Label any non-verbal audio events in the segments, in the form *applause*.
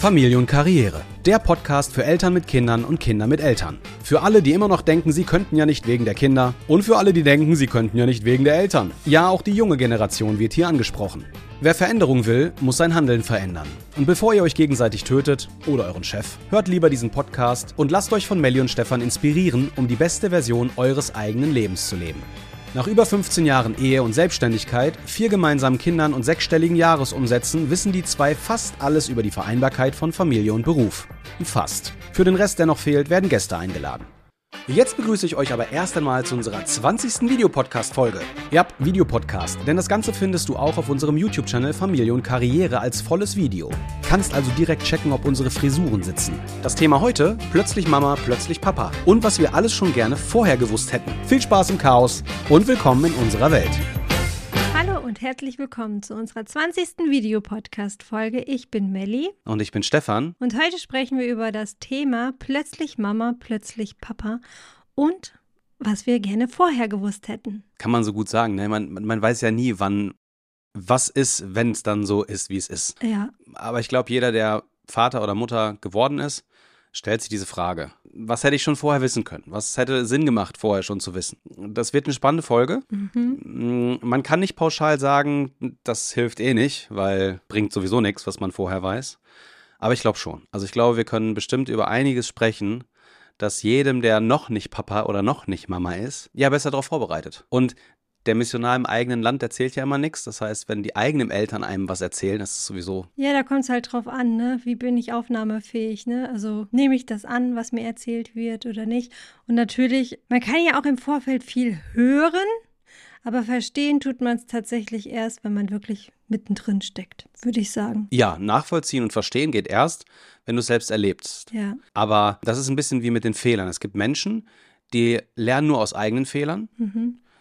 Familie und Karriere. Der Podcast für Eltern mit Kindern und Kinder mit Eltern. Für alle, die immer noch denken, sie könnten ja nicht wegen der Kinder. Und für alle, die denken, sie könnten ja nicht wegen der Eltern. Ja, auch die junge Generation wird hier angesprochen. Wer Veränderung will, muss sein Handeln verändern. Und bevor ihr euch gegenseitig tötet oder euren Chef, hört lieber diesen Podcast und lasst euch von Melli und Stefan inspirieren, um die beste Version eures eigenen Lebens zu leben. Nach über 15 Jahren Ehe und Selbstständigkeit, vier gemeinsamen Kindern und sechsstelligen Jahresumsätzen wissen die zwei fast alles über die Vereinbarkeit von Familie und Beruf. Fast. Für den Rest, der noch fehlt, werden Gäste eingeladen. Jetzt begrüße ich euch aber erst einmal zu unserer 20. Videopodcast-Folge. Ja, Videopodcast, denn das Ganze findest du auch auf unserem YouTube-Channel Familie und Karriere als volles Video. Kannst also direkt checken, ob unsere Frisuren sitzen. Das Thema heute: plötzlich Mama, plötzlich Papa. Und was wir alles schon gerne vorher gewusst hätten. Viel Spaß im Chaos und willkommen in unserer Welt. Und herzlich willkommen zu unserer 20. Videopodcast-Folge. Ich bin Melli Und ich bin Stefan. und heute sprechen wir über das Thema plötzlich Mama, plötzlich Papa und was wir gerne vorher gewusst hätten. Kann man so gut sagen, ne? Man, man man weiß ja nie, wann was ist, wenn es dann so ist, wie es ist. Ja, Aber ich glaube, jeder, der Vater oder Mutter geworden ist, stellt sich diese Frage. Was hätte ich schon vorher wissen können? Was hätte Sinn gemacht, vorher schon zu wissen? Das wird eine spannende Folge. Mm, Man kann nicht pauschal sagen, das hilft eh nicht, weil bringt sowieso nichts, was man vorher weiß. Aber ich glaube schon. Also ich glaube, wir können bestimmt über einiges sprechen, das jedem, der noch nicht Papa oder noch nicht Mama ist, ja besser darauf vorbereitet. Und der Missionar im eigenen Land erzählt ja immer nichts. Das heißt, wenn die eigenen Eltern einem was erzählen, das ist sowieso ja, da kommt es halt drauf an, ne? Wie bin ich aufnahmefähig, ne? Also nehme ich das an, was mir erzählt wird oder nicht? Und natürlich, man kann ja auch im Vorfeld viel hören, aber verstehen tut man es tatsächlich erst, wenn man wirklich mittendrin steckt, würde ich sagen. Ja, nachvollziehen und verstehen geht erst, wenn du es selbst erlebst. Ja. Aber das ist ein bisschen wie mit den Fehlern. Es gibt Menschen, die lernen nur aus eigenen Fehlern.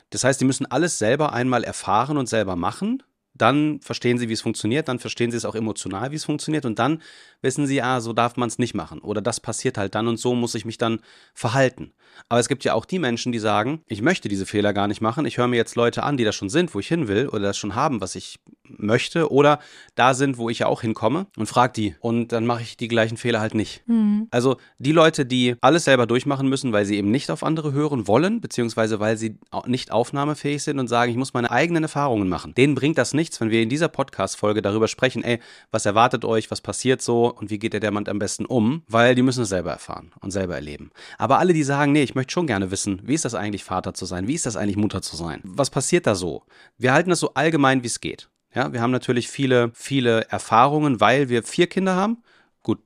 Das heißt, die müssen alles selber einmal erfahren und selber machen. Dann verstehen sie, wie es funktioniert. Dann verstehen sie es auch emotional, wie es funktioniert. Und dann wissen sie, ah, so darf man es nicht machen. Oder das passiert halt dann und so muss ich mich dann verhalten. Aber es gibt ja auch die Menschen, die sagen, ich möchte diese Fehler gar nicht machen. Ich höre mir jetzt Leute an, die da schon sind, wo ich hin will oder das schon haben, was ich möchte. Oder da sind, wo ich ja auch hinkomme und frage die. Und dann mache ich die gleichen Fehler halt nicht. Also die Leute, die alles selber durchmachen müssen, weil sie eben nicht auf andere hören wollen, beziehungsweise weil sie nicht aufnahmefähig sind und sagen, ich muss meine eigenen Erfahrungen machen. Denen bringt das nichts, wenn wir in dieser Podcast-Folge darüber sprechen, ey, was erwartet euch, was passiert so und wie geht der damit am besten um, weil die müssen es selber erfahren und selber erleben. Aber alle, die sagen, nee, ich möchte schon gerne wissen, wie ist das eigentlich, Vater zu sein, wie ist das eigentlich, Mutter zu sein, was passiert da so? Wir halten das so allgemein, wie es geht. Ja, wir haben natürlich viele, viele Erfahrungen, weil wir vier Kinder haben. Gut,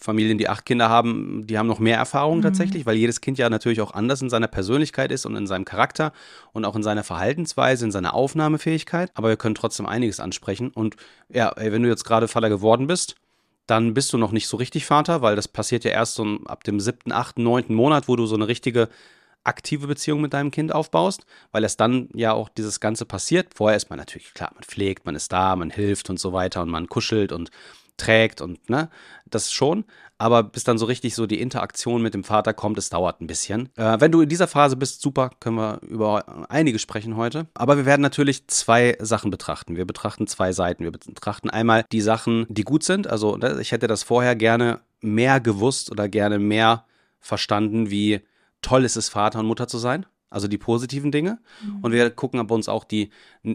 Familien, die acht Kinder haben, die haben noch mehr Erfahrung tatsächlich, weil jedes Kind ja natürlich auch anders in seiner Persönlichkeit ist und in seinem Charakter und auch in seiner Verhaltensweise, in seiner Aufnahmefähigkeit. Aber wir können trotzdem einiges ansprechen. Und ja, ey, wenn du jetzt gerade Vater geworden bist, dann bist du noch nicht so richtig Vater, weil das passiert ja erst so ab dem siebten, achten, neunten Monat, wo du so eine richtige aktive Beziehung mit deinem Kind aufbaust, weil erst dann ja auch dieses Ganze passiert. Vorher ist man natürlich, klar, man pflegt, man ist da, man hilft und so weiter und man kuschelt und trägt und ne, das schon. Aber bis dann so richtig so die Interaktion mit dem Vater kommt, es dauert ein bisschen. Äh, wenn du in dieser Phase bist, super, können wir über einige sprechen heute. Aber wir werden natürlich zwei Sachen betrachten. Wir betrachten zwei Seiten. Wir betrachten einmal die Sachen, die gut sind. Also ne, ich hätte das vorher gerne mehr gewusst oder gerne mehr verstanden, wie toll ist es, Vater und Mutter zu sein. Also die positiven Dinge. Und wir gucken aber uns auch die,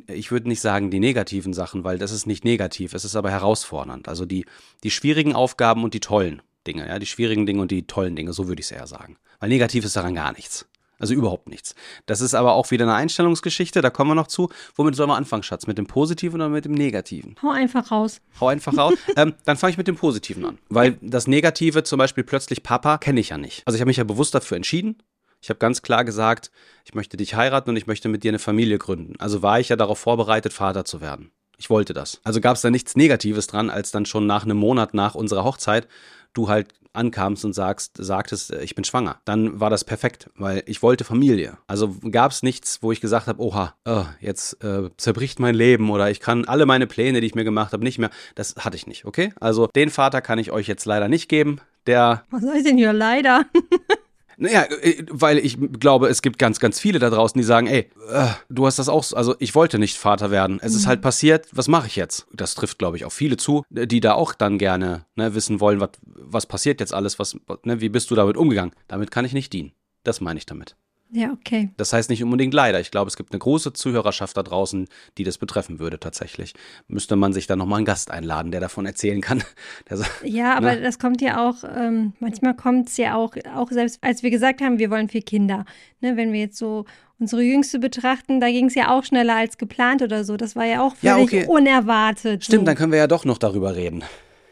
ich würde nicht sagen die negativen Sachen, weil das ist nicht negativ, es ist aber herausfordernd. Also die, die schwierigen Aufgaben und die tollen Dinge, ja, die schwierigen Dinge und die tollen Dinge, so würde ich es eher sagen. Weil negativ ist daran gar nichts. Also überhaupt nichts. Das ist aber auch wieder eine Einstellungsgeschichte, da kommen wir noch zu. Womit sollen wir anfangen, Schatz? Mit dem Positiven oder mit dem Negativen? Hau einfach raus. Hau einfach raus. *laughs* ähm, dann fange ich mit dem Positiven an. Weil das Negative, zum Beispiel plötzlich Papa, kenne ich ja nicht. Also ich habe mich ja bewusst dafür entschieden. Ich habe ganz klar gesagt, ich möchte dich heiraten und ich möchte mit dir eine Familie gründen. Also war ich ja darauf vorbereitet, Vater zu werden. Ich wollte das. Also gab es da nichts Negatives dran, als dann schon nach einem Monat nach unserer Hochzeit du halt ankamst und sagst, sagtest, äh, ich bin schwanger. Dann war das perfekt, weil ich wollte Familie. Also gab es nichts, wo ich gesagt habe, oha, äh, jetzt äh, zerbricht mein Leben oder ich kann alle meine Pläne, die ich mir gemacht habe, nicht mehr. Das hatte ich nicht, okay? Also den Vater kann ich euch jetzt leider nicht geben. Der Was soll ich denn hier leider? *laughs* Naja, äh, weil ich glaube, es gibt ganz, ganz viele da draußen, die sagen, ey, äh, du hast das auch, also ich wollte nicht Vater werden. Es mhm. ist halt passiert, was mache ich jetzt? Das trifft, glaube ich, auf viele zu, die da auch dann gerne ne, wissen wollen, was, was passiert jetzt alles, was, ne, wie bist du damit umgegangen? Damit kann ich nicht dienen. Das meine ich damit. Ja, okay. Das heißt nicht unbedingt leider. Ich glaube, es gibt eine große Zuhörerschaft da draußen, die das betreffen würde tatsächlich. Müsste man sich dann nochmal einen Gast einladen, der davon erzählen kann. *laughs* So, ja, aber ne? das kommt ja auch, ähm, manchmal kommt es ja auch, auch selbst als wir gesagt haben, wir wollen vier Kinder. Ne, wenn wir jetzt so unsere Jüngste betrachten, da ging es ja auch schneller als geplant oder so. Das war ja auch völlig ja, okay. unerwartet. Stimmt, so. dann können wir ja doch noch darüber reden.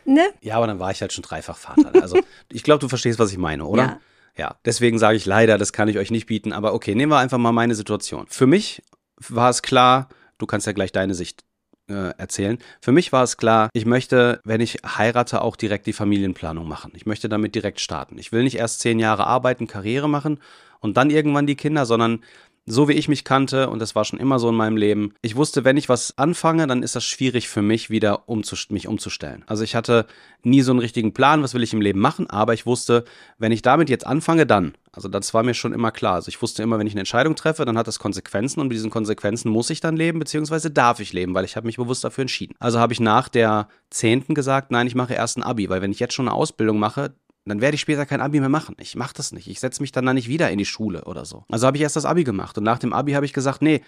Ne? Ja, aber dann war ich halt schon dreifach Vater. Also *laughs* ich glaube, du verstehst, was ich meine, oder? Ja. Ja, deswegen sage ich leider, das kann ich euch nicht bieten. Aber okay, nehmen wir einfach mal meine Situation. Für mich war es klar, du kannst ja gleich deine Sicht äh, erzählen. Für mich war es klar, ich möchte, wenn ich heirate, auch direkt die Familienplanung machen. Ich möchte damit direkt starten. Ich will nicht erst zehn Jahre arbeiten, Karriere machen und dann irgendwann die Kinder, sondern so wie ich mich kannte, und das war schon immer so in meinem Leben, ich wusste, wenn ich was anfange, dann ist das schwierig für mich, wieder umzust mich umzustellen. Also ich hatte nie so einen richtigen Plan, was will ich im Leben machen, aber ich wusste, wenn ich damit jetzt anfange, dann. Also das war mir schon immer klar. Also ich wusste immer, wenn ich eine Entscheidung treffe, dann hat das Konsequenzen und mit diesen Konsequenzen muss ich dann leben, beziehungsweise darf ich leben, weil ich habe mich bewusst dafür entschieden. Also habe ich nach der zehnten gesagt, nein, ich mache erst ein Abi, weil wenn ich jetzt schon eine Ausbildung mache, dann werde ich später kein Abi mehr machen. Ich mache das nicht. Ich setze mich dann da nicht wieder in die Schule oder so. Also habe ich erst das Abi gemacht und nach dem Abi habe ich gesagt, nee,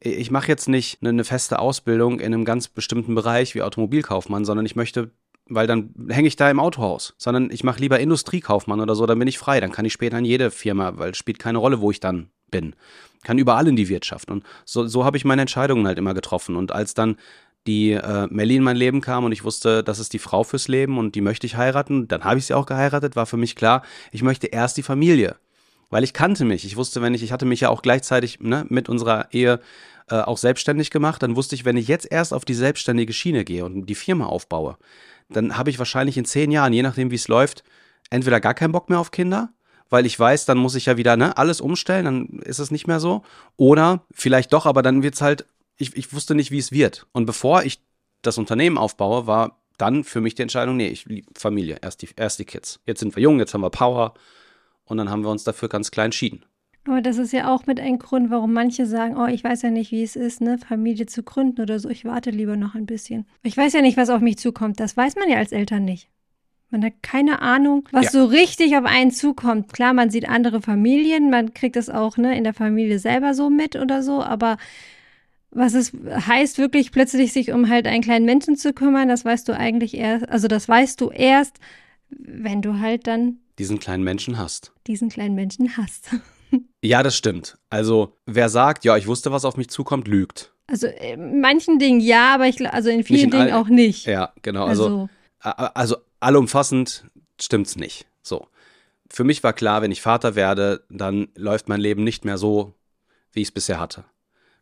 ich mache jetzt nicht eine feste Ausbildung in einem ganz bestimmten Bereich wie Automobilkaufmann, sondern ich möchte, weil dann hänge ich da im Autohaus, sondern ich mache lieber Industriekaufmann oder so, dann bin ich frei, dann kann ich später in jede Firma, weil es spielt keine Rolle, wo ich dann bin. Kann überall in die Wirtschaft. Und so, so habe ich meine Entscheidungen halt immer getroffen. Und als dann die äh, Melly in mein Leben kam und ich wusste, das ist die Frau fürs Leben und die möchte ich heiraten. Dann habe ich sie auch geheiratet, war für mich klar, ich möchte erst die Familie. Weil ich kannte mich. Ich wusste, wenn ich, ich hatte mich ja auch gleichzeitig ne, mit unserer Ehe äh, auch selbstständig gemacht, dann wusste ich, wenn ich jetzt erst auf die selbstständige Schiene gehe und die Firma aufbaue, dann habe ich wahrscheinlich in zehn Jahren, je nachdem wie es läuft, entweder gar keinen Bock mehr auf Kinder, weil ich weiß, dann muss ich ja wieder ne, alles umstellen, dann ist es nicht mehr so. Oder vielleicht doch, aber dann wird es halt ich, ich wusste nicht, wie es wird. Und bevor ich das Unternehmen aufbaue, war dann für mich die Entscheidung, nee, ich liebe Familie, erst die, erst die Kids. Jetzt sind wir jung, jetzt haben wir Power und dann haben wir uns dafür ganz klar entschieden. Aber das ist ja auch mit ein Grund, warum manche sagen, oh, ich weiß ja nicht, wie es ist, ne, Familie zu gründen oder so. Ich warte lieber noch ein bisschen. Ich weiß ja nicht, was auf mich zukommt. Das weiß man ja als Eltern nicht. Man hat keine Ahnung, was ja. so richtig auf einen zukommt. Klar, man sieht andere Familien, man kriegt es auch ne, in der Familie selber so mit oder so, aber was es heißt, wirklich plötzlich sich um halt einen kleinen Menschen zu kümmern, das weißt du eigentlich erst, also das weißt du erst, wenn du halt dann diesen kleinen Menschen hast. Diesen kleinen Menschen hast. *laughs* ja, das stimmt. Also, wer sagt, ja, ich wusste, was auf mich zukommt, lügt. Also, in manchen Dingen ja, aber ich also in vielen in Dingen auch nicht. Ja, genau. Also, also, also allumfassend stimmt's nicht. So. Für mich war klar, wenn ich Vater werde, dann läuft mein Leben nicht mehr so, wie ich es bisher hatte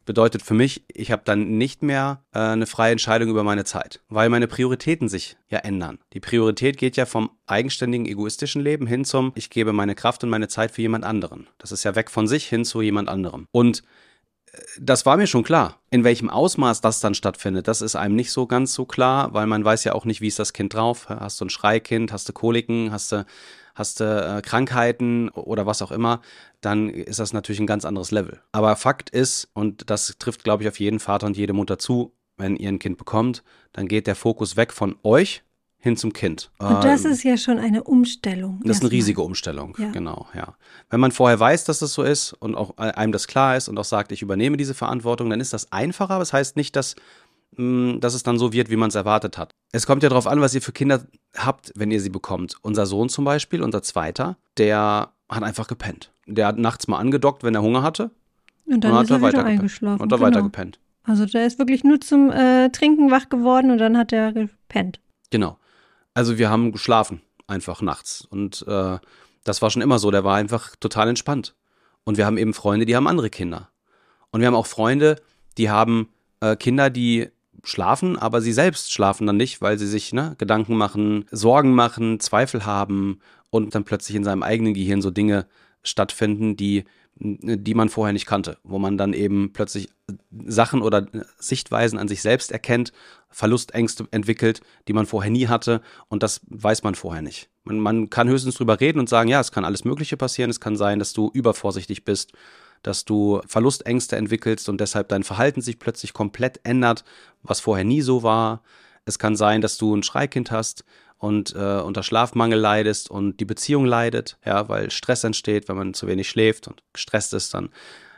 bedeutet für mich, ich habe dann nicht mehr äh, eine freie Entscheidung über meine Zeit, weil meine Prioritäten sich ja ändern. Die Priorität geht ja vom eigenständigen, egoistischen Leben hin zum, ich gebe meine Kraft und meine Zeit für jemand anderen. Das ist ja weg von sich hin zu jemand anderem. Und äh, das war mir schon klar. In welchem Ausmaß das dann stattfindet, das ist einem nicht so ganz so klar, weil man weiß ja auch nicht, wie ist das Kind drauf. Hast du ein Schreikind, hast du Koliken, hast du hast du äh, Krankheiten oder was auch immer, dann ist das natürlich ein ganz anderes Level. Aber Fakt ist, und das trifft, glaube ich, auf jeden Vater und jede Mutter zu, wenn ihr ein Kind bekommt, dann geht der Fokus weg von euch hin zum Kind. Und das ähm, ist ja schon eine Umstellung. Das ist eine riesige Umstellung, ja. genau, ja. Wenn man vorher weiß, dass das so ist und auch einem das klar ist und auch sagt, ich übernehme diese Verantwortung, dann ist das einfacher. Das heißt nicht, dass dass es dann so wird, wie man es erwartet hat. Es kommt ja darauf an, was ihr für Kinder habt, wenn ihr sie bekommt. Unser Sohn zum Beispiel, unser zweiter, der hat einfach gepennt. Der hat nachts mal angedockt, wenn er Hunger hatte. Und dann und ist er, weiter eingeschlafen. Und dann genau. weiter gepennt. Also der ist wirklich nur zum äh, Trinken wach geworden und dann hat er gepennt. Genau. Also wir haben geschlafen, einfach nachts. Und äh, das war schon immer so. Der war einfach total entspannt. Und wir haben eben Freunde, die haben andere Kinder. Und wir haben auch Freunde, die haben äh, Kinder, die schlafen, aber sie selbst schlafen dann nicht, weil sie sich ne, Gedanken machen, Sorgen machen, Zweifel haben und dann plötzlich in seinem eigenen Gehirn so Dinge stattfinden, die die man vorher nicht kannte, wo man dann eben plötzlich Sachen oder Sichtweisen an sich selbst erkennt, Verlustängste entwickelt, die man vorher nie hatte und das weiß man vorher nicht. Man, man kann höchstens drüber reden und sagen, ja, es kann alles Mögliche passieren, es kann sein, dass du übervorsichtig bist, dass du Verlustängste entwickelst und deshalb dein Verhalten sich plötzlich komplett ändert, was vorher nie so war. Es kann sein, dass du ein Schreikind hast und äh, unter Schlafmangel leidest und die Beziehung leidet, ja, weil Stress entsteht, wenn man zu wenig schläft und gestresst ist, dann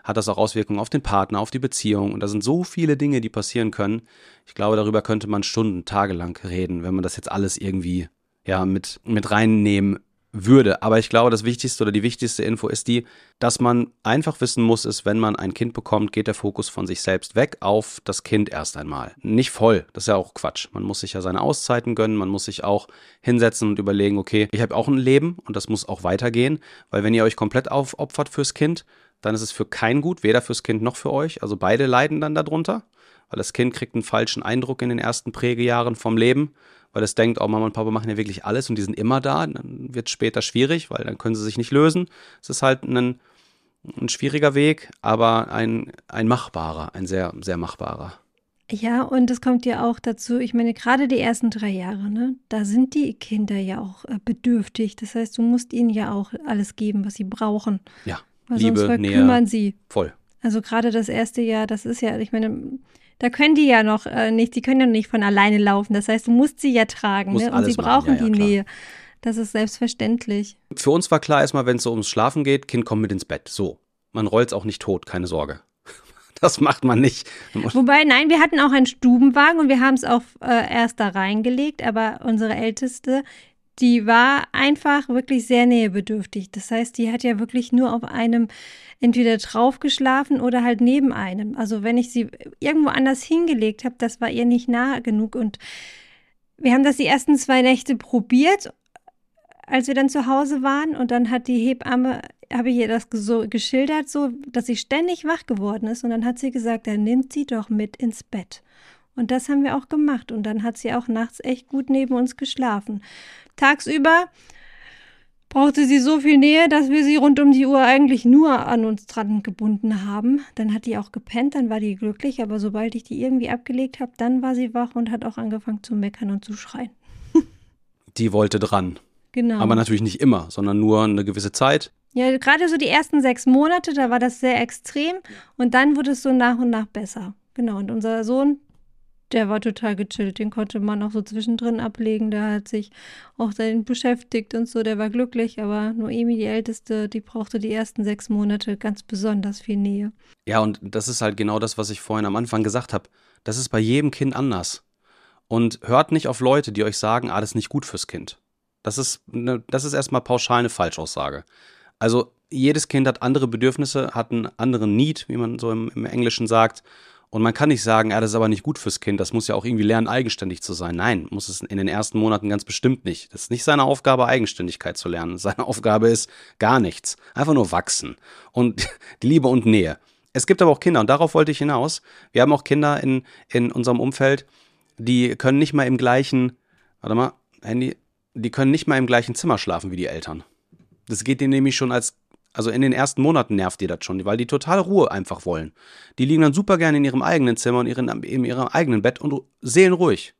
hat das auch Auswirkungen auf den Partner, auf die Beziehung. Und da sind so viele Dinge, die passieren können. Ich glaube, darüber könnte man Stunden, tagelang reden, wenn man das jetzt alles irgendwie ja, mit, mit reinnehmen würde. Aber ich glaube, das Wichtigste oder die wichtigste Info ist die, dass man einfach wissen muss, ist, wenn man ein Kind bekommt, geht der Fokus von sich selbst weg auf das Kind erst einmal. Nicht voll, das ist ja auch Quatsch. Man muss sich ja seine Auszeiten gönnen, man muss sich auch hinsetzen und überlegen, okay, ich habe auch ein Leben und das muss auch weitergehen, weil wenn ihr euch komplett aufopfert fürs Kind, dann ist es für kein gut, weder fürs Kind noch für euch. Also beide leiden dann darunter, weil das Kind kriegt einen falschen Eindruck in den ersten Prägejahren vom Leben weil es denkt, oh, Mama und Papa machen ja wirklich alles und die sind immer da. Dann wird es später schwierig, weil dann können sie sich nicht lösen. Es ist halt ein, ein schwieriger Weg, aber ein, ein machbarer, ein sehr, sehr machbarer. Ja, und es kommt ja auch dazu, ich meine, gerade die ersten drei Jahre, ne, da sind die Kinder ja auch äh, bedürftig. Das heißt, du musst ihnen ja auch alles geben, was sie brauchen. Ja, Weil Liebe, sonst verkümmern Nähe, sie. voll. Also gerade das erste Jahr, das ist ja, ich meine, da können die ja noch äh, nicht, die können ja nicht von alleine laufen. Das heißt, du musst sie ja tragen ne? und sie brauchen ja, ja, die klar. Nähe. Das ist selbstverständlich. Für uns war klar erstmal, wenn es so ums Schlafen geht, Kind kommt mit ins Bett. So. Man rollt es auch nicht tot, keine Sorge. *laughs* Das macht man nicht. Wobei, nein, wir hatten auch einen Stubenwagen und wir haben es auch äh, erst da reingelegt, aber unsere Älteste, die war einfach wirklich sehr nähebedürftig. Das heißt, die hat ja wirklich nur auf einem entweder drauf geschlafen oder halt neben einem. Also wenn ich sie irgendwo anders hingelegt habe, das war ihr nicht nah genug. Und wir haben das die ersten zwei Nächte probiert, als wir dann zu Hause waren. Und dann hat die Hebamme, habe ich ihr das so geschildert, so, dass sie ständig wach geworden ist. Und dann hat sie gesagt, dann nimmt sie doch mit ins Bett. Und das haben wir auch gemacht. Und dann hat sie auch nachts echt gut neben uns geschlafen. Tagsüber brauchte sie so viel Nähe, dass wir sie rund um die Uhr eigentlich nur an uns dran gebunden haben. Dann hat die auch gepennt, dann war die glücklich, aber sobald ich die irgendwie abgelegt habe, dann war sie wach und hat auch angefangen zu meckern und zu schreien. *laughs* Die wollte dran. Genau. Aber natürlich nicht immer, sondern nur eine gewisse Zeit. ja, gerade so die ersten sechs Monate, da war das sehr extrem und dann wurde es so nach und nach besser. Genau, und unser Sohn, der war total gechillt, den konnte man auch so zwischendrin ablegen, der hat sich auch dann beschäftigt und so, der war glücklich, aber Noemi, die Älteste, die brauchte die ersten sechs Monate ganz besonders viel Nähe. Ja, und das ist halt genau das, was ich vorhin am Anfang gesagt habe. Das ist bei jedem Kind anders. Und hört nicht auf Leute, die euch sagen, ah, das ist nicht gut fürs Kind. Das ist, ne, das ist erstmal pauschal eine Falschaussage. Also jedes Kind hat andere Bedürfnisse, hat einen anderen Need, wie man so im, im Englischen sagt. Und man kann nicht sagen, ja, das ist aber nicht gut fürs Kind, das muss ja auch irgendwie lernen, eigenständig zu sein. Nein, muss es in den ersten Monaten ganz bestimmt nicht. Das ist nicht seine Aufgabe, Eigenständigkeit zu lernen. *laughs* Seine Aufgabe ist gar nichts. Einfach nur wachsen. Und *laughs* die Liebe und Nähe. Es gibt aber auch Kinder, und darauf wollte ich hinaus. Wir haben auch Kinder in, in unserem Umfeld, die können nicht mal im gleichen, warte mal, Handy, die können nicht mal im gleichen Zimmer schlafen wie die Eltern. Das geht denen nämlich schon als, also in den ersten Monaten nervt die das schon, weil die totale Ruhe einfach wollen. Die liegen dann super gerne in ihrem eigenen Zimmer und ihren, in ihrem eigenen Bett und seelenruhig.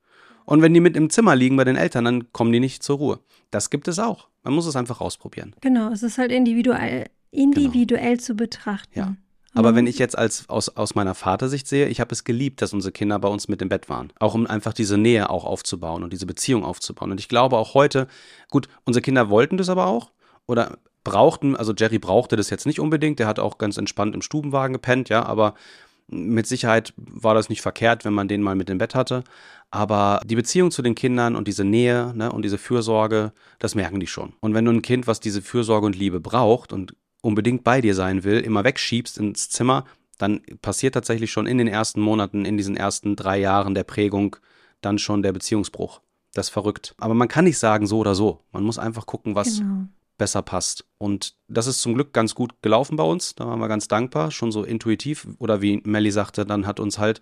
Und wenn die mit im Zimmer liegen bei den Eltern, dann kommen die nicht zur Ruhe. Das gibt es auch. Man muss es einfach ausprobieren. Genau, es ist halt individuell, individuell zu betrachten. Ja. Aber wenn ich jetzt als aus, aus meiner Vatersicht sehe, ich habe es geliebt, dass unsere Kinder bei uns mit im Bett waren. Auch um einfach diese Nähe auch aufzubauen und diese Beziehung aufzubauen. Und ich glaube auch heute, gut, unsere Kinder wollten das aber auch oder brauchten, also Jerry brauchte das jetzt nicht unbedingt, der hat auch ganz entspannt im Stubenwagen gepennt, ja, aber mit Sicherheit war das nicht verkehrt, wenn man den mal mit im Bett hatte. Aber die Beziehung zu den Kindern und diese Nähe ne, und diese Fürsorge, das merken die schon. Und wenn du ein Kind, was diese Fürsorge und Liebe braucht und unbedingt bei dir sein will, immer wegschiebst ins Zimmer, dann passiert tatsächlich schon in den ersten Monaten, in diesen ersten drei Jahren der Prägung dann schon der Beziehungsbruch. Das ist verrückt. Aber man kann nicht sagen so oder so. Man muss einfach gucken, was Genau. Besser passt. Und das ist zum Glück ganz gut gelaufen bei uns. Da waren wir ganz dankbar, schon so intuitiv. Oder wie Melly sagte, dann hat uns halt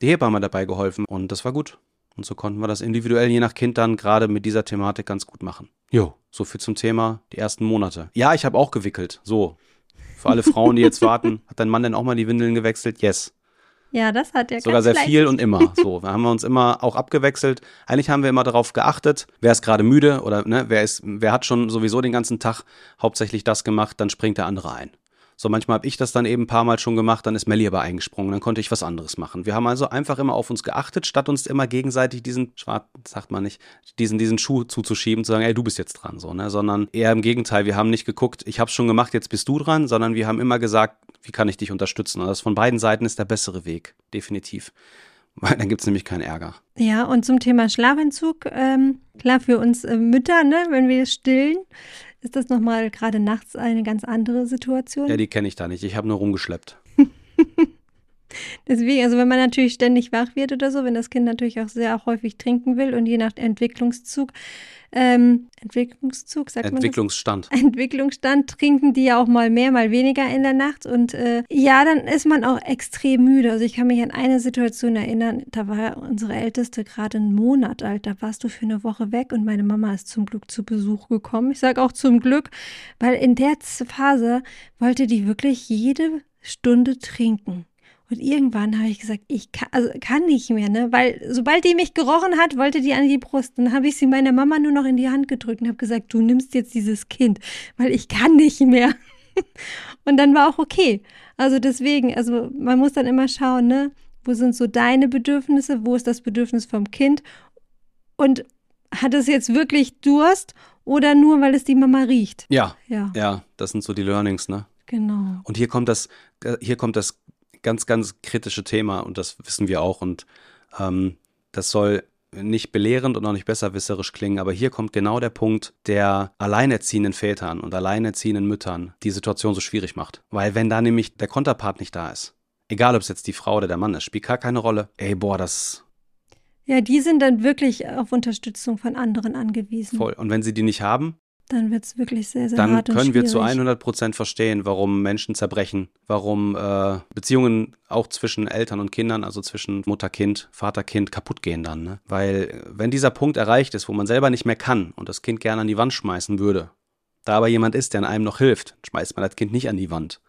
die Hebamme dabei geholfen und das war gut. Und so konnten wir das individuell je nach Kind dann gerade mit dieser Thematik ganz gut machen. Jo, So viel zum Thema die ersten Monate. Ja, ich habe auch gewickelt. So. Für alle Frauen, die jetzt warten, *laughs* hat dein Mann denn auch mal die Windeln gewechselt? Yes. Ja, das hat er Sogar sehr leicht. viel und *laughs* immer. So, da haben wir uns immer auch abgewechselt. Eigentlich haben wir immer darauf geachtet, wer ist gerade müde oder ne, wer ist, wer hat schon sowieso den ganzen Tag hauptsächlich das gemacht, dann springt der andere ein. So, manchmal habe ich das dann eben ein paar Mal schon gemacht, dann ist Melli aber eingesprungen, dann konnte ich was anderes machen. Wir haben also einfach immer auf uns geachtet, statt uns immer gegenseitig diesen, sagt man nicht, diesen, diesen Schuh zuzuschieben, zu sagen, ey, du bist jetzt dran, so, ne, sondern eher im Gegenteil, wir haben nicht geguckt, ich habe schon gemacht, jetzt bist du dran, sondern wir haben immer gesagt, wie kann ich dich unterstützen? Und das von beiden Seiten ist der bessere Weg, definitiv. Weil dann gibt es nämlich keinen Ärger. Ja, und zum Thema Schlafentzug, ähm, klar für uns äh, Mütter, ne, wenn wir stillen, ist das nochmal gerade nachts eine ganz andere Situation? Ja, die kenne ich da nicht. Ich habe nur rumgeschleppt. *laughs* Deswegen, also wenn man natürlich ständig wach wird oder so, wenn das Kind natürlich auch sehr häufig trinken will und je nach Entwicklungszug, ähm, Entwicklungszug, sagt Entwicklungsstand. man *laughs* Entwicklungsstand trinken die ja auch mal mehr, mal weniger in der Nacht und äh, ja, dann ist man auch extrem müde. Also ich kann mich an eine Situation erinnern, da war unsere Älteste gerade einen Monat alt, da warst du für eine Woche weg und meine Mama ist zum Glück zu Besuch gekommen. Ich sage auch zum Glück, weil in der Phase wollte die wirklich jede Stunde trinken. Und irgendwann habe ich gesagt, ich kann, also kann nicht mehr, ne? Weil sobald die mich gerochen hat, wollte die an die Brust. Dann habe ich sie meiner Mama nur noch in die Hand gedrückt und habe gesagt, du nimmst jetzt dieses Kind, weil ich kann nicht mehr. *laughs* Und dann war auch okay. Also deswegen, also man muss dann immer schauen, ne? Wo sind so deine Bedürfnisse? Wo ist das Bedürfnis vom Kind? Und hat es jetzt wirklich Durst oder nur, weil es die Mama riecht? Ja. Ja. Ja, das sind so die Learnings, ne? Genau. Und hier kommt das, äh, hier kommt das ganz, ganz kritische Thema und das wissen wir auch. Und ähm, das soll nicht belehrend und auch nicht besserwisserisch klingen, aber hier kommt genau der Punkt, der alleinerziehenden Vätern und alleinerziehenden Müttern die Situation so schwierig macht. Weil wenn da nämlich der Konterpart nicht da ist, egal ob es jetzt die Frau oder der Mann ist, spielt gar keine Rolle. Ey, boah, das. Ja, die sind dann wirklich auf Unterstützung von anderen angewiesen. Voll. Und wenn sie die nicht haben, dann wird es wirklich sehr, sehr dann hart Dann können wir zu 100 Prozent verstehen, warum Menschen zerbrechen, warum äh, Beziehungen auch zwischen Eltern und Kindern, also zwischen Mutter-Kind, Vater-Kind kaputt gehen dann. Ne? Weil wenn dieser Punkt erreicht ist, wo man selber nicht mehr kann und das Kind gerne an die Wand schmeißen würde, da aber jemand ist, der einem noch hilft, schmeißt man das Kind nicht an die Wand.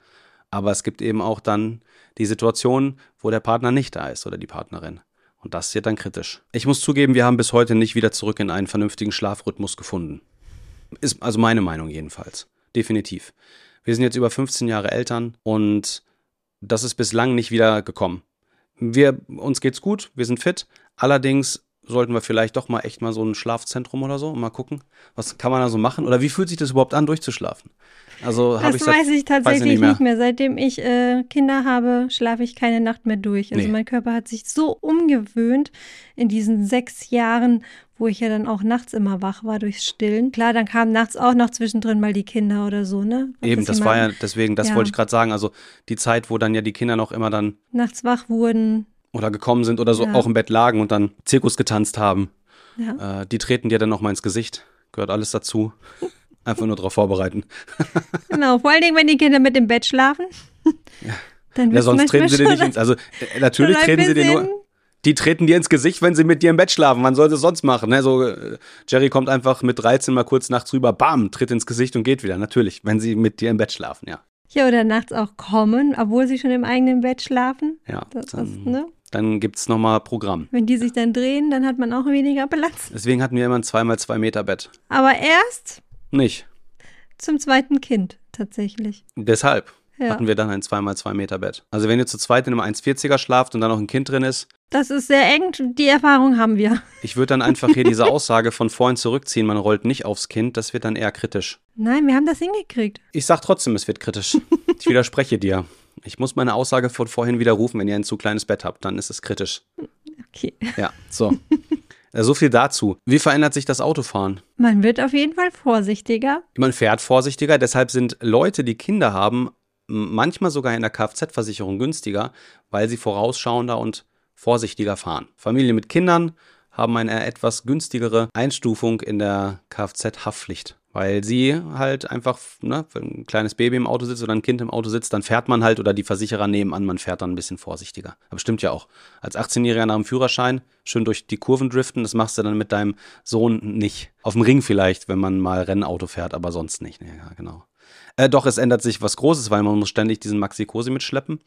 Aber es gibt eben auch dann die Situation, wo der Partner nicht da ist oder die Partnerin. Und das wird dann kritisch. Ich muss zugeben, wir haben bis heute nicht wieder zurück in einen vernünftigen Schlafrhythmus gefunden. Ist also meine Meinung jedenfalls. Definitiv. Wir sind jetzt über 15 Jahre Eltern und das ist bislang nicht wieder gekommen. Wir, uns geht's gut, wir sind fit. Allerdings sollten wir vielleicht doch mal echt mal so ein Schlafzentrum oder so mal gucken, was kann man da so machen oder wie fühlt sich das überhaupt an, durchzuschlafen? Also habe ich weiß ich tatsächlich weiß ich nicht, mehr. nicht, mehr. Seitdem ich äh, Kinder habe, schlafe ich keine Nacht mehr durch. Also nee. mein Körper hat sich so umgewöhnt in diesen sechs Jahren, wo ich ja dann auch nachts immer wach war durchs Stillen. Klar, dann kamen nachts auch noch zwischendrin mal die Kinder oder so, ne? Ob Eben, das, das war ja deswegen, das ja. wollte ich gerade sagen. Also die Zeit, wo dann ja die Kinder noch immer dann nachts wach wurden oder gekommen sind oder so ja. auch im Bett lagen und dann Zirkus getanzt haben. Ja. Äh, die treten dir dann noch mal ins Gesicht. Gehört alles dazu. Einfach nur darauf vorbereiten. *laughs* genau, vor allen Dingen, wenn die Kinder mit im Bett schlafen. Ja. *laughs* Dann ja, sonst treten sie dir nicht ins. Also äh, natürlich treten sie dir nur die treten dir ins Gesicht, wenn sie mit dir im Bett schlafen. Man soll es sonst machen? Ne? So, äh, Jerry kommt einfach mit 13 mal kurz nachts rüber, bam, tritt ins Gesicht und geht wieder. Natürlich, wenn sie mit dir im Bett schlafen, ja. Ja, oder nachts auch kommen, obwohl sie schon im eigenen Bett schlafen. Ja, das, dann, ist, ne? Dann gibt es nochmal Programm. Wenn die sich dann drehen, dann hat man auch weniger Platz. Deswegen hatten wir immer ein 2x2 Meter Bett. Aber erst? Nicht. Zum zweiten Kind, tatsächlich. Deshalb ja. hatten wir dann ein 2x2 Meter Bett. Also wenn ihr zu zweit in einem 1,40er schlaft und dann noch ein Kind drin ist, das ist sehr eng, die Erfahrung haben wir. Ich würde dann einfach hier diese Aussage von vorhin zurückziehen, man rollt nicht aufs Kind, das wird dann eher kritisch. Nein, wir haben das hingekriegt. Ich sag trotzdem, es wird kritisch. Ich widerspreche dir. Ich muss meine Aussage von vorhin widerrufen, wenn ihr ein zu kleines Bett habt, dann ist es kritisch. Okay. Ja, so. *laughs* Äh, so viel dazu. Wie verändert sich das Autofahren? Man wird auf jeden Fall vorsichtiger. Man fährt vorsichtiger, deshalb sind Leute, die Kinder haben, manchmal sogar in der Kfz-Versicherung günstiger, weil sie vorausschauender und vorsichtiger fahren. Familien mit Kindern haben eine etwas günstigere Einstufung in der Kfz-Haftpflicht, Weil sie halt einfach, ne, wenn ein kleines Baby im Auto sitzt oder ein Kind im Auto sitzt, dann fährt man halt oder die Versicherer nehmen an, man fährt dann ein bisschen vorsichtiger. Aber stimmt ja auch. Als 18-Jähriger nach dem Führerschein schön durch die Kurven driften, das machst du dann mit deinem Sohn nicht. Auf dem Ring vielleicht, wenn man mal Rennauto fährt, aber sonst nicht. Ja, genau. Äh, doch, es ändert sich was Großes, weil man muss ständig diesen Maxi Cosi mitschleppen.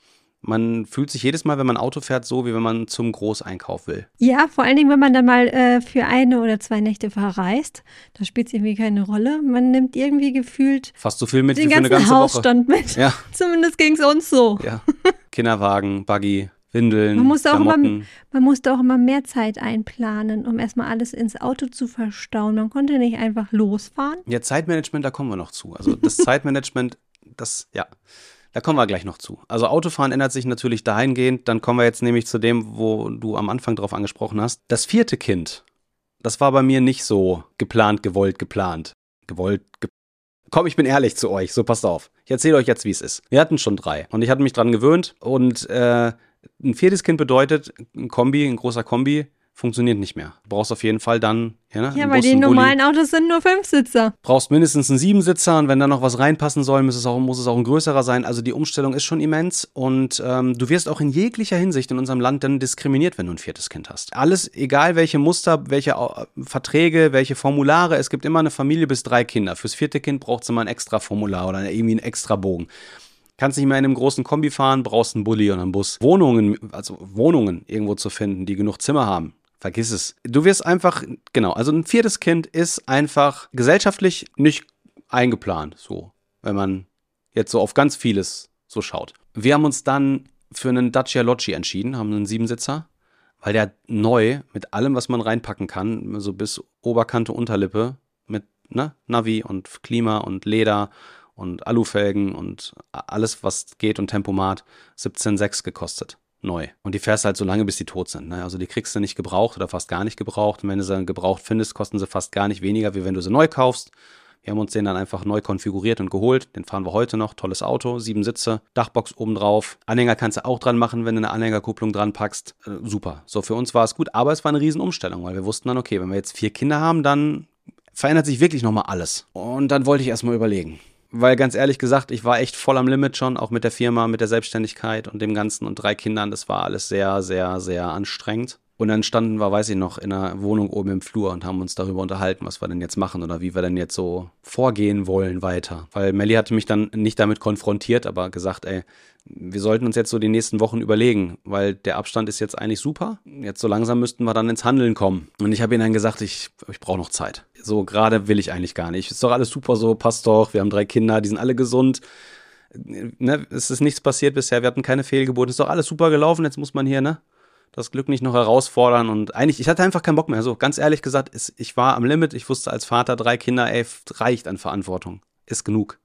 Man fühlt sich jedes Mal, wenn man Auto fährt, so, wie wenn man zum Großeinkauf will. Ja, vor allen Dingen, wenn man dann mal äh, für eine oder zwei Nächte verreist, da spielt es irgendwie keine Rolle. Man nimmt irgendwie gefühlt fast so viel mit den wie für eine ganzen ganze Hausstand Woche. mit. Ja. *laughs* Zumindest ging es uns so. Ja. Kinderwagen, Buggy, Windeln, Man musste, auch immer, man musste auch immer mehr Zeit einplanen, um erstmal alles ins Auto zu verstauen. Man konnte nicht einfach losfahren. Ja, Zeitmanagement, da kommen wir noch zu. Also das *laughs* Zeitmanagement, das, ja, da kommen wir gleich noch zu. Also Autofahren ändert sich natürlich dahingehend. Dann kommen wir jetzt nämlich zu dem, wo du am Anfang drauf angesprochen hast. Das vierte Kind, das war bei mir nicht so geplant, gewollt, geplant. Gewollt, ge Komm, ich bin ehrlich zu euch, so passt auf. Ich erzähle euch jetzt, wie es ist. Wir hatten schon drei und ich hatte mich dran gewöhnt und äh, ein viertes Kind bedeutet, ein Kombi, ein großer Kombi, funktioniert nicht mehr. Du brauchst auf jeden Fall dann ja, Ja, einen weil die einen Bulli. normalen Autos sind nur Fünfsitzer. brauchst mindestens einen Siebensitzer und wenn da noch was reinpassen soll, muss es auch, muss es auch ein größerer sein. Also die Umstellung ist schon immens und ähm, du wirst auch in jeglicher Hinsicht in unserem Land dann diskriminiert, wenn du ein viertes Kind hast. Alles, egal welche Muster, welche Verträge, welche Formulare, es gibt immer eine Familie bis drei Kinder. Fürs vierte Kind braucht es immer ein extra Formular oder irgendwie einen extra Bogen. Kannst nicht mehr in einem großen Kombi fahren, brauchst einen Bulli oder einen Bus. Wohnungen, also Wohnungen irgendwo zu finden, die genug Zimmer haben. Vergiss es. Du wirst einfach, genau, also ein viertes Kind ist einfach gesellschaftlich nicht eingeplant, so, wenn man jetzt so auf ganz vieles so schaut. Wir haben uns dann für einen Dacia Logi entschieden, haben einen Siebensitzer, weil der neu mit allem, was man reinpacken kann, so bis Oberkante, Unterlippe, mit ne, Navi und Klima und Leder und Alufelgen und alles, was geht und Tempomat, 17,6 gekostet. Neu. Und die fährst halt so lange, bis die tot sind. Ne? Also die kriegst du nicht gebraucht oder fast gar nicht gebraucht. Und wenn du sie dann gebraucht findest, kosten sie fast gar nicht weniger, wie wenn du sie neu kaufst. Wir haben uns den dann einfach neu konfiguriert und geholt. Den fahren wir heute noch. Tolles Auto, sieben Sitze, Dachbox oben drauf. Anhänger kannst du auch dran machen, wenn du eine Anhängerkupplung dran packst. Äh, super. So, für uns war es gut, aber es war eine Riesenumstellung, weil wir wussten dann, okay, wenn wir jetzt vier Kinder haben, dann verändert sich wirklich nochmal alles. Und dann wollte ich erstmal überlegen. Weil ganz ehrlich gesagt, ich war echt voll am Limit schon, auch mit der Firma, mit der Selbstständigkeit und dem Ganzen und drei Kindern. Das war alles sehr, sehr, sehr anstrengend. Und dann standen wir, weiß ich noch, in einer Wohnung oben im Flur und haben uns darüber unterhalten, was wir denn jetzt machen oder wie wir denn jetzt so vorgehen wollen weiter. Weil Melly hatte mich dann nicht damit konfrontiert, aber gesagt, ey, wir sollten uns jetzt so die nächsten Wochen überlegen, weil der Abstand ist jetzt eigentlich super. Jetzt so langsam müssten wir dann ins Handeln kommen. Und ich habe ihnen dann gesagt, ich, ich brauche noch Zeit. So gerade will ich eigentlich gar nicht. Ist doch alles super so, passt doch. Wir haben drei Kinder, die sind alle gesund. Ne, es ist nichts passiert bisher, wir hatten keine Fehlgeburten. Ist doch alles super gelaufen. Jetzt muss man hier, ne? Das Glück nicht noch herausfordern und eigentlich, ich hatte einfach keinen Bock mehr. So, ganz ehrlich gesagt, ist, ich war am Limit. Ich wusste als Vater, drei Kinder, ey, reicht an Verantwortung. Ist genug.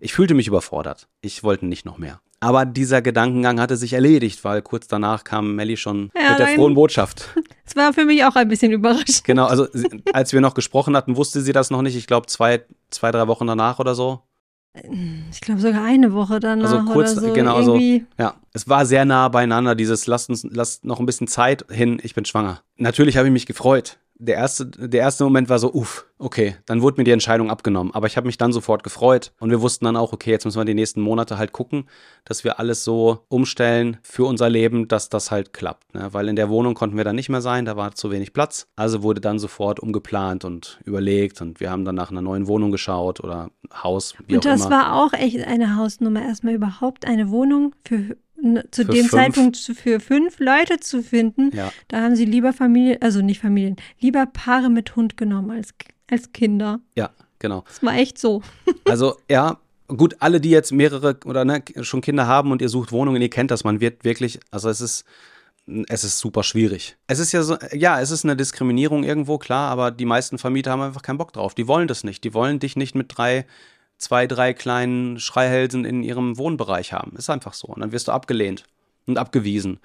Ich fühlte mich überfordert. Ich wollte nicht noch mehr. Aber dieser Gedankengang hatte sich erledigt, weil kurz danach kam Melly schon Ja, mit der nein. frohen Botschaft. *laughs* Es war für mich auch ein bisschen überraschend. Genau, also als wir noch gesprochen hatten, wusste sie das noch nicht. Ich glaube, zwei, zwei, drei Wochen danach oder so. Ich glaube sogar eine Woche danach Also kurz, oder so. genau, also. Ja, es war sehr nah beieinander, dieses lasst uns, lasst noch ein bisschen Zeit hin, ich bin schwanger. Natürlich habe ich mich gefreut. Der erste, der erste Moment war so, uff, okay, dann wurde mir die Entscheidung abgenommen. Aber ich habe mich dann sofort gefreut und wir wussten dann auch, okay, jetzt müssen wir die nächsten Monate halt gucken, dass wir alles so umstellen für unser Leben, dass das halt klappt. Ne? Weil in der Wohnung konnten wir dann nicht mehr sein, da war zu wenig Platz. Also wurde dann sofort umgeplant und überlegt und wir haben dann nach einer neuen Wohnung geschaut oder Haus, wie Und das war auch echt eine Hausnummer, erstmal überhaupt eine Wohnung für zu dem fünf. Zeitpunkt für fünf Leute zu finden. ja. Da haben sie lieber Familie, also nicht Familien, lieber Paare mit Hund genommen als, als Kinder. ja, genau. Das war echt so. *laughs* Also ja, gut, alle, die jetzt mehrere oder ne, schon Kinder haben und ihr sucht Wohnungen, ihr kennt das, man wird wirklich, also es ist, es ist super schwierig. Es ist ja so, ja, es ist eine Diskriminierung irgendwo, klar, aber die meisten Vermieter haben einfach keinen Bock drauf. Die wollen das nicht. Die wollen dich nicht mit drei, zwei, drei kleinen Schreihälsen in ihrem Wohnbereich haben. Ist einfach so. Und dann wirst du abgelehnt und abgewiesen.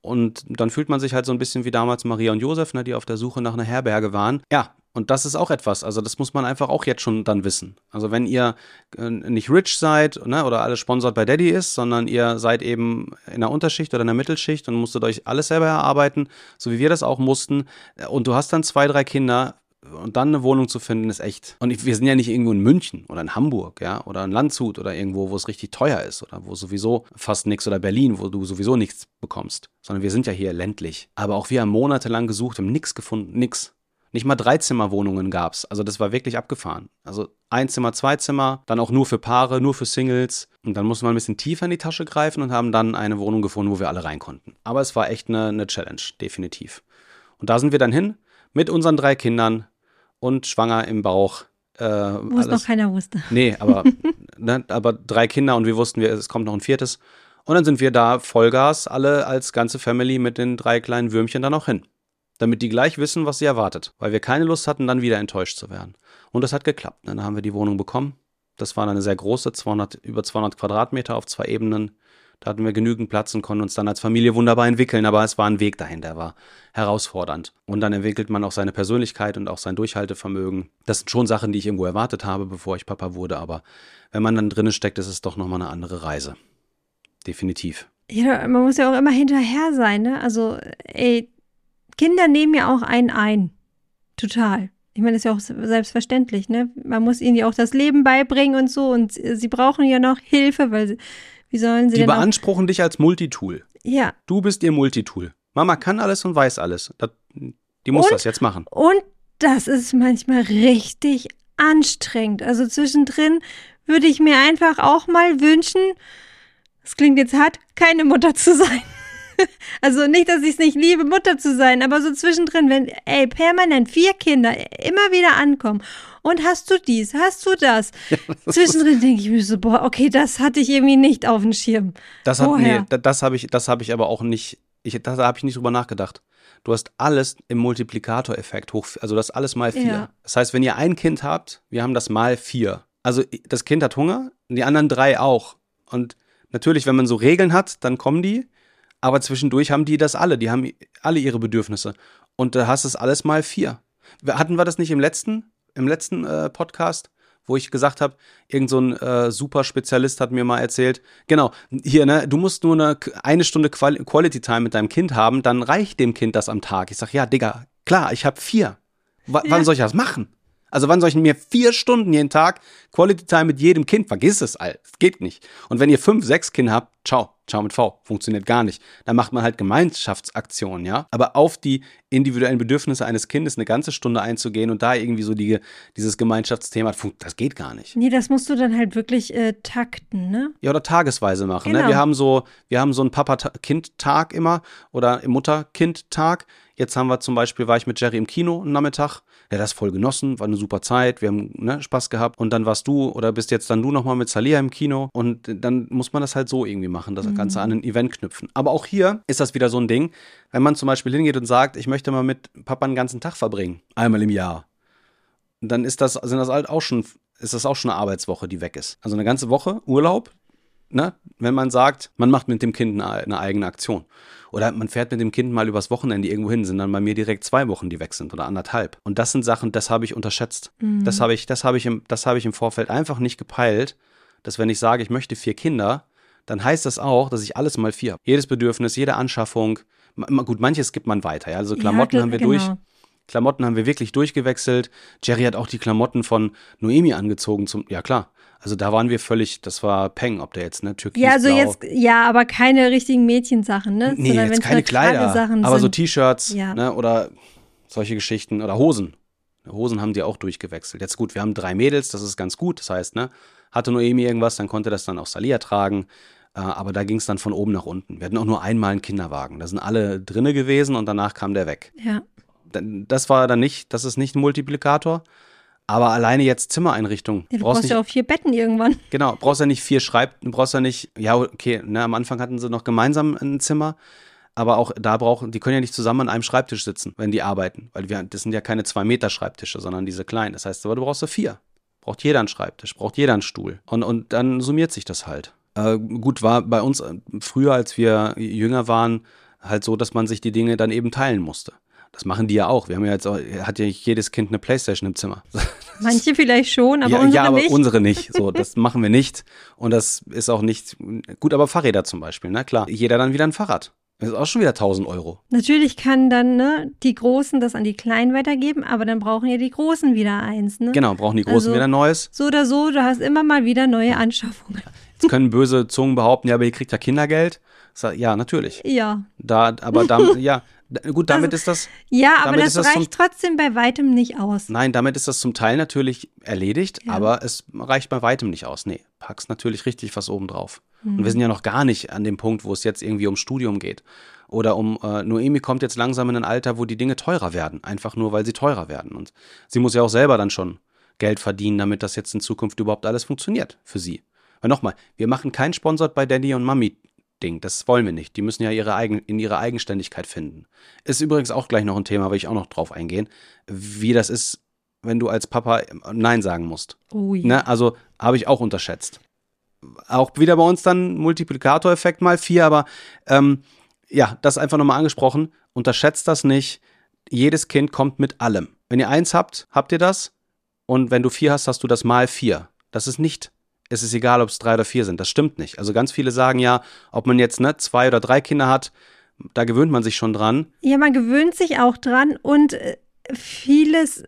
Und dann fühlt man sich halt so ein bisschen wie damals Maria und Josef, ne, die auf der Suche nach einer Herberge waren. Ja, und das ist auch etwas. Also das muss man einfach auch jetzt schon dann wissen. Also wenn ihr äh, nicht rich seid ne, oder alles sponsert bei Daddy ist, sondern ihr seid eben in der Unterschicht oder in der Mittelschicht und musstet euch alles selber erarbeiten, so wie wir das auch mussten, äh, und du hast dann zwei, drei Kinder, und dann eine Wohnung zu finden, ist echt. Und wir sind ja nicht irgendwo in München oder in Hamburg, ja, oder in Landshut oder irgendwo, wo es richtig teuer ist oder wo sowieso fast nichts oder Berlin, wo du sowieso nichts bekommst, sondern wir sind ja hier ländlich. Aber auch wir haben monatelang gesucht, haben nichts gefunden, nix. Nicht mal Dreizimmerwohnungen gab es. Also das war wirklich abgefahren. Also ein Zimmer, zwei Zimmer, dann auch nur für Paare, nur für Singles. Und dann mussten wir ein bisschen tiefer in die Tasche greifen und haben dann eine Wohnung gefunden, wo wir alle rein konnten. Aber es war echt eine, eine Challenge, definitiv. Und da sind wir dann hin mit unseren drei Kindern und schwanger im Bauch. Äh, Wo es noch keiner wusste. Nee, aber, *laughs* ne, aber drei Kinder und wir wussten, es kommt noch ein viertes. Und dann sind wir da Vollgas, alle als ganze Family mit den drei kleinen Würmchen dann auch hin damit die gleich wissen, was sie erwartet, weil wir keine Lust hatten, dann wieder enttäuscht zu werden. Und das hat geklappt. Dann haben wir die Wohnung bekommen. Das war eine sehr große, 200, über 200 Quadratmeter auf zwei Ebenen. Da hatten wir genügend Platz und konnten uns dann als Familie wunderbar entwickeln, aber es war ein Weg dahin, der war herausfordernd. Und dann entwickelt man auch seine Persönlichkeit und auch sein Durchhaltevermögen. Das sind schon Sachen, die ich irgendwo erwartet habe, bevor ich Papa wurde, aber wenn man dann drinnen steckt, ist es doch nochmal eine andere Reise. Definitiv. Ja, man muss ja auch immer hinterher sein, ne? Also, ey, Kinder nehmen ja auch einen ein. Total. Ich meine, das ist ja auch selbstverständlich, ne? Man muss ihnen ja auch das Leben beibringen und so und sie brauchen ja noch Hilfe, weil sie, wie sollen sie Die beanspruchen dich als Multitool. Ja. Du bist ihr Multitool. Mama kann alles und weiß alles. Das, die muss und, das jetzt machen. Und das ist manchmal richtig anstrengend. Also zwischendrin würde ich mir einfach auch mal wünschen, es klingt jetzt hart, keine Mutter zu sein. *laughs* also nicht, dass ich es nicht liebe, Mutter zu sein, aber so zwischendrin, wenn, ey, permanent vier Kinder immer wieder ankommen und hast du dies, hast du das? *laughs* Ja, Zwischendrin denke ich mir so, boah, okay, das hatte ich irgendwie nicht auf dem Schirm. Das hat, nee, das habe ich, das habe ich aber auch nicht, ich, da habe ich nicht drüber nachgedacht. Du hast alles im Multiplikatoreffekt hoch, also das alles mal vier. Ja. Das heißt, wenn ihr ein Kind habt, wir haben das mal vier. Also das Kind hat Hunger, die anderen drei auch. Und natürlich, wenn man so Regeln hat, dann kommen die. Aber zwischendurch haben die das alle, die haben alle ihre Bedürfnisse. Und da hast du es alles mal vier. Hatten wir das nicht im letzten, im letzten äh, Podcast? wo ich gesagt habe, irgend so ein äh, super Spezialist hat mir mal erzählt, genau, hier, ne, du musst nur eine, eine Stunde Quali Quality Time mit deinem Kind haben, dann reicht dem Kind das am Tag. Ich sag, ja, Digga, klar, ich habe vier. W ja. Wann soll ich das machen? Also wann soll ich mir vier Stunden jeden Tag Quality Time mit jedem Kind? Vergiss es, all. Das geht nicht. Und wenn ihr fünf, sechs Kinder habt, ciao, ciao mit V. Funktioniert gar nicht. Dann macht man halt Gemeinschaftsaktionen, ja. Aber auf die individuellen Bedürfnisse eines Kindes eine ganze Stunde einzugehen und da irgendwie so die, dieses Gemeinschaftsthema, das geht gar nicht. Nee, das musst du dann halt wirklich äh, takten, ne? Ja, oder tagesweise machen. Genau. Ne? Wir haben so, wir haben so einen Papa-Kind-Tag immer oder Mutter-Kind-Tag. Jetzt haben wir zum Beispiel, war ich mit Jerry im Kino am Nachmittag ja, das voll genossen, war eine super Zeit, wir haben ne, Spaß gehabt und dann warst du oder bist jetzt dann du nochmal mit Salia im Kino und dann muss man das halt so irgendwie machen, das mhm. Ganze an ein Event knüpfen. Aber auch hier ist das wieder so ein Ding, wenn man zum Beispiel hingeht und sagt, ich möchte mal mit Papa einen ganzen Tag verbringen, einmal im Jahr, dann ist das, sind das halt auch schon, ist das auch schon eine Arbeitswoche, die weg ist. Also eine ganze Woche Urlaub, ne, wenn man sagt, man macht mit dem Kind eine, eine eigene Aktion. Oder man fährt mit dem Kind mal übers Wochenende irgendwo hin, sind dann bei mir direkt zwei Wochen, die weg sind oder anderthalb. Und das sind Sachen, das habe ich unterschätzt. Mhm. Das habe ich, das habe ich im, das habe ich im Vorfeld einfach nicht gepeilt, dass wenn ich sage, ich möchte vier Kinder, dann heißt das auch, dass ich alles mal vier habe. Jedes Bedürfnis, jede Anschaffung. Gut, manches gibt man weiter. Ja? Also Klamotten ja, haben wir genau. durch. Klamotten haben wir wirklich durchgewechselt. Jerry hat auch die Klamotten von Noemi angezogen zum, ja klar. Also da waren wir völlig, das war Peng, ob der jetzt, ne, Türkis, Ja, also jetzt, ja, aber keine richtigen Mädchensachen, ne? Nee, Sondern jetzt keine Kleider, aber so T-Shirts, ja. ne, oder solche Geschichten oder Hosen. Hosen haben die auch durchgewechselt. Jetzt gut, wir haben drei Mädels, das ist ganz gut. Das heißt, ne, hatte Noemi irgendwas, dann konnte das dann auch Salia tragen. Äh, aber da ging es dann von oben nach unten. Wir hatten auch nur einmal einen Kinderwagen. Da sind alle drinne gewesen und danach kam der weg. Ja. Das war dann nicht, das ist nicht ein Multiplikator. Aber alleine jetzt Zimmereinrichtung. Ja, du brauchst, brauchst ja auch vier Betten irgendwann. Genau, brauchst ja nicht vier Schreib, brauchst ja nicht, ja, okay, ne, am Anfang hatten sie noch gemeinsam ein Zimmer, aber auch da brauchen, die können ja nicht zusammen an einem Schreibtisch sitzen, wenn die arbeiten, weil wir, das sind ja keine zwei Meter Schreibtische, sondern diese kleinen. Das heißt, aber du brauchst so vier. Braucht jeder einen Schreibtisch, braucht jeder einen Stuhl. Und, und dann summiert sich das halt. Äh, gut, war bei uns äh, früher, als wir jünger waren, halt so, dass man sich die Dinge dann eben teilen musste. Das machen die ja auch. Wir haben ja jetzt auch, hat ja jedes Kind eine Playstation im Zimmer. *laughs* Manche vielleicht schon, aber ja, unsere ja, aber nicht. unsere nicht. So, *laughs* das machen wir nicht. Und das ist auch nicht gut, aber Fahrräder zum Beispiel, na klar. Jeder dann wieder ein Fahrrad. Das ist auch schon wieder 1000 Euro. Natürlich kann dann ne, die Großen das an die Kleinen weitergeben, aber dann brauchen ja die Großen wieder eins. Ne? Genau, brauchen die Großen Also- wieder Neues. So oder so, du hast immer mal wieder neue Anschaffungen. Jetzt können böse Zungen behaupten, ja, aber ihr kriegt ja Kindergeld. Ja, natürlich. Ja. Da, aber damit, *laughs* ja, gut, damit ist das, Ja, aber das das zum- reicht trotzdem bei weitem nicht aus. nein, damit ist das zum Teil natürlich erledigt, Ja. aber es reicht bei weitem nicht aus. Nee, packst natürlich richtig was oben drauf. Und Mhm. wir sind ja noch gar nicht an dem Punkt, wo es jetzt irgendwie um Studium geht. Oder um, äh, Noemi kommt jetzt langsam in ein Alter, wo die Dinge teurer werden. Einfach nur, weil sie teurer werden. Und sie muss ja auch selber dann schon Geld verdienen, damit das jetzt in Zukunft überhaupt alles funktioniert für sie. Weil nochmal, wir machen kein Sponsored bei Daddy und Mami Ding. Das wollen wir nicht. Die müssen ja ihre eigen, in ihre Eigenständigkeit finden. Ist übrigens auch gleich noch ein Thema, will ich auch noch drauf eingehen, wie das ist, wenn du als Papa Nein sagen musst. Oh ja. Ne? Also habe ich auch unterschätzt. Auch wieder bei uns dann Multiplikatoreffekt mal vier, aber ähm, ja, das einfach nochmal angesprochen. Unterschätzt das nicht. Jedes Kind kommt mit allem. Wenn ihr eins habt, habt ihr das. Und wenn du vier hast, hast du das mal vier. Das ist nicht, es ist egal, ob es drei oder vier sind. Das stimmt nicht. Also ganz viele sagen ja, ob man jetzt ne, zwei oder drei Kinder hat, da gewöhnt man sich schon dran. Ja, man gewöhnt sich auch dran und äh, vieles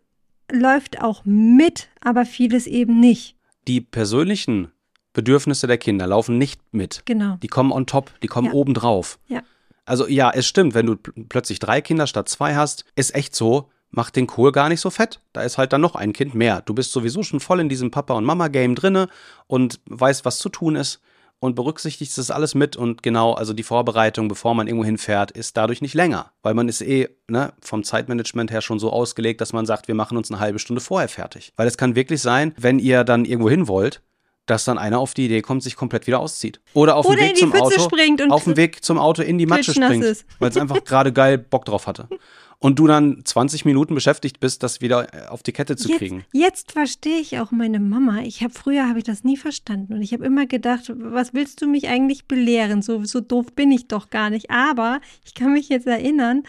läuft auch mit, aber vieles eben nicht. Die persönlichen Bedürfnisse der Kinder laufen nicht mit. Genau. Die kommen on top, die kommen Ja. obendrauf. Ja. Also ja, es stimmt, wenn du pl- plötzlich drei Kinder statt zwei hast, ist echt so, macht den Kohl gar nicht so fett. Da ist halt dann noch ein Kind mehr. Du bist sowieso schon voll in diesem Papa- und Mama-Game drinne und weißt, was zu tun ist und berücksichtigst das alles mit und genau, also die Vorbereitung, bevor man irgendwo hinfährt, ist dadurch nicht länger, weil man ist eh ne, vom Zeitmanagement her schon so ausgelegt, dass man sagt, wir machen uns eine halbe Stunde vorher fertig. Weil es kann wirklich sein, wenn ihr dann irgendwo hin wollt, dass dann einer auf die Idee kommt, sich komplett wieder auszieht. Oder auf dem Weg in die zum Pfütze Auto, springt und auf dem Weg zum Auto in die Matsche springt, weil es einfach gerade geil Bock drauf hatte. *laughs* Und du dann 20 Minuten beschäftigt bist, das wieder äh, auf die Kette zu Jetzt, kriegen. jetzt verstehe ich auch meine Mama. Ich habe früher habe ich das nie verstanden und ich habe immer gedacht, was willst du mich eigentlich belehren? So, so doof bin ich doch gar nicht. Aber ich kann mich jetzt erinnern,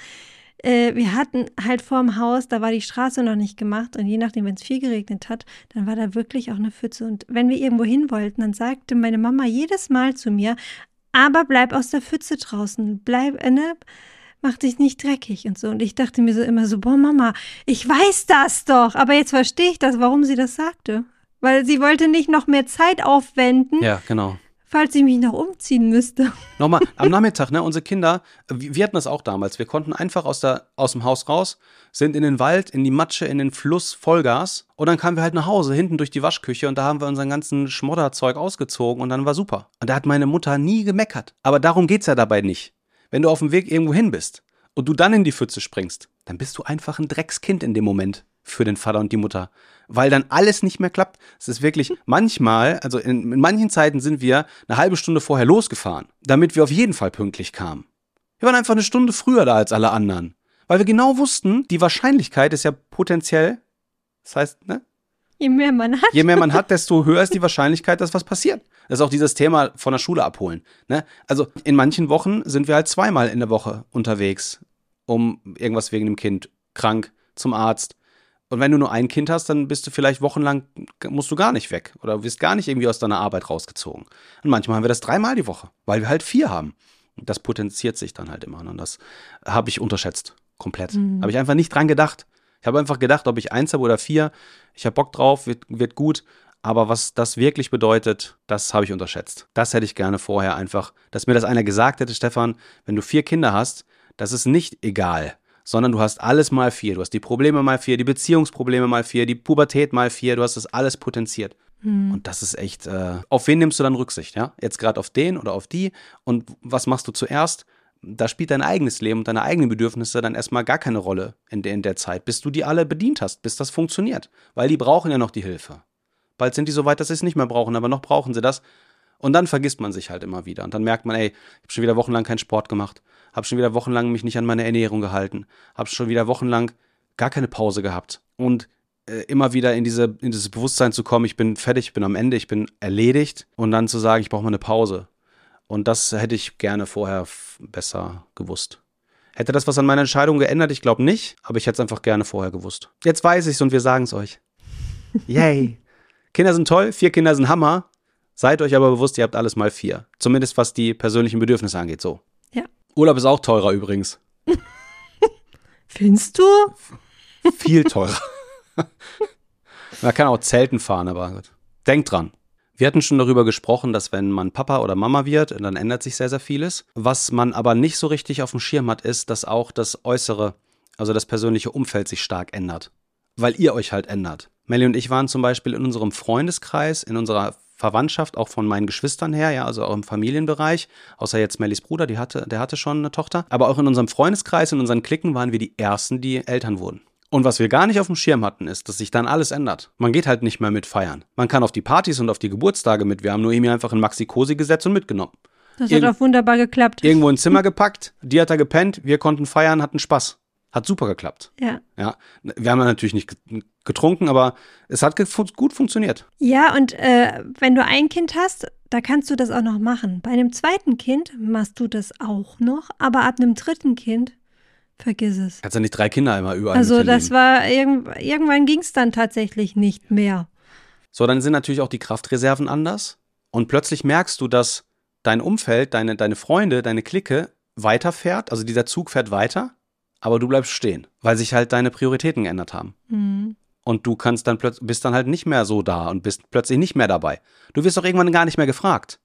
äh, wir hatten halt vorm Haus, da war die Straße noch nicht gemacht und je nachdem, wenn es viel geregnet hat, dann war da wirklich auch eine Pfütze. Und wenn wir irgendwo hin wollten, dann sagte meine Mama jedes Mal zu mir, aber bleib aus der Pfütze draußen, bleib, äh, ne? Mach dich nicht dreckig und so. Und ich dachte mir so immer so, boah, Mama, ich weiß das doch. Aber jetzt verstehe ich das, warum sie das sagte. Weil sie wollte nicht noch mehr Zeit aufwenden, Ja, genau. falls ich mich noch umziehen müsste. *laughs* Nochmal, am Nachmittag, ne, unsere Kinder, wir hatten das auch damals. Wir konnten einfach aus, der, aus dem Haus raus, sind in den Wald, in die Matsche, in den Fluss, Vollgas. Und dann kamen wir halt nach Hause, hinten durch die Waschküche und da haben wir unseren ganzen Schmodderzeug ausgezogen und dann war super. Und da hat meine Mutter nie gemeckert. Aber darum geht's ja dabei nicht. Wenn du auf dem Weg irgendwo hin bist und du dann in die Pfütze springst, dann bist du einfach ein Dreckskind in dem Moment für den Vater und die Mutter. Weil dann alles nicht mehr klappt. Es ist wirklich manchmal, also in, in manchen Zeiten sind wir eine halbe Stunde vorher losgefahren, damit wir auf jeden Fall pünktlich kamen. Wir waren einfach eine Stunde früher da als alle anderen. Weil wir genau wussten, die Wahrscheinlichkeit ist ja potenziell, das heißt, ne, Je mehr man hat. Je mehr man hat, desto höher ist die Wahrscheinlichkeit, dass was passiert. Das ist auch dieses Thema von der Schule abholen. Ne? Also in manchen Wochen sind wir halt zweimal in der Woche unterwegs, um irgendwas wegen dem Kind, krank, zum Arzt. Und wenn du nur ein Kind hast, dann bist du vielleicht wochenlang, musst du gar nicht weg oder wirst gar nicht irgendwie aus deiner Arbeit rausgezogen. Und manchmal haben wir das dreimal die Woche, weil wir halt vier haben. Und das potenziert sich dann halt immer. Und das habe ich unterschätzt. Komplett. Habe ich einfach nicht dran gedacht. Ich habe einfach gedacht, ob ich eins habe oder vier, ich habe Bock drauf, wird, wird gut. Aber was das wirklich bedeutet, das habe ich unterschätzt. Das hätte ich gerne vorher einfach, dass mir das einer gesagt hätte, Stefan, wenn du vier Kinder hast, das ist nicht egal, sondern du hast alles mal vier. Du hast die Probleme mal vier, die Beziehungsprobleme mal vier, die Pubertät mal vier, du hast das alles potenziert. Und das ist echt, äh, auf wen nimmst du dann Rücksicht, ja? Jetzt gerade auf den oder auf die und was machst du zuerst? Da spielt dein eigenes Leben und deine eigenen Bedürfnisse dann erstmal gar keine Rolle in der, in der Zeit, bis du die alle bedient hast, bis das funktioniert. Weil die brauchen ja noch die Hilfe. Bald sind die so weit, dass sie es nicht mehr brauchen, aber noch brauchen sie das. Und dann vergisst man sich halt immer wieder. Und dann merkt man, ey, ich habe schon wieder wochenlang keinen Sport gemacht, habe schon wieder wochenlang mich nicht an meine Ernährung gehalten, habe schon wieder wochenlang gar keine Pause gehabt. Und äh, immer wieder in, diese, in dieses Bewusstsein zu kommen, ich bin fertig, ich bin am Ende, ich bin erledigt und dann zu sagen, ich brauche mal eine Pause. Und das hätte ich gerne vorher besser gewusst. Hätte das was an meiner Entscheidung geändert? Ich glaube nicht, aber ich hätte es einfach gerne vorher gewusst. Jetzt weiß ich es und wir sagen es euch. *laughs* Yay. Kinder sind toll, vier Kinder sind Hammer. Seid euch aber bewusst, ihr habt alles mal vier. Zumindest was die persönlichen Bedürfnisse angeht, so. Ja. Urlaub ist auch teurer übrigens. *laughs* Findest du? Viel teurer. *laughs* Man kann auch Zelten fahren, aber gut. Denkt dran. Wir hatten schon darüber gesprochen, dass wenn man Papa oder Mama wird, dann ändert sich sehr, sehr vieles. Was man aber nicht so richtig auf dem Schirm hat, ist, dass auch das Äußere, also das persönliche Umfeld sich stark ändert. Weil ihr euch halt ändert. Melly und ich waren zum Beispiel in unserem Freundeskreis, in unserer Verwandtschaft, auch von meinen Geschwistern her, ja, also auch im Familienbereich, außer jetzt Mellys Bruder, die hatte, der hatte schon eine Tochter. Aber auch in unserem Freundeskreis, in unseren Klicken waren wir die Ersten, die Eltern wurden. Und was wir gar nicht auf dem Schirm hatten, ist, dass sich dann alles ändert. Man geht halt nicht mehr mit feiern. Man kann auf die Partys und auf die Geburtstage mit. Wir haben Noemi einfach in Maxi Cosi gesetzt und mitgenommen. Das Irg hat auch wunderbar geklappt. Irgendwo ins Zimmer *laughs* gepackt, die hat da gepennt, wir konnten feiern, hatten Spaß. Hat super geklappt. Ja. Ja. Wir haben natürlich nicht getrunken, aber es hat gut funktioniert. Ja, und äh, wenn du ein Kind hast, da kannst du das auch noch machen. Bei einem zweiten Kind machst du das auch noch, aber ab einem dritten Kind Vergiss es. Kannst ja nicht drei Kinder immer überall Also das war, irgend, irgendwann ging es dann tatsächlich nicht mehr. So, dann sind natürlich auch die Kraftreserven anders. Und plötzlich merkst du, dass dein Umfeld, deine, deine Freunde, deine Clique weiterfährt. Also dieser Zug fährt weiter, aber du bleibst stehen, weil sich halt deine Prioritäten geändert haben. Mhm. Und du kannst dann plötzlich, bist dann halt nicht mehr so da und bist plötzlich nicht mehr dabei. Du wirst auch irgendwann gar nicht mehr gefragt.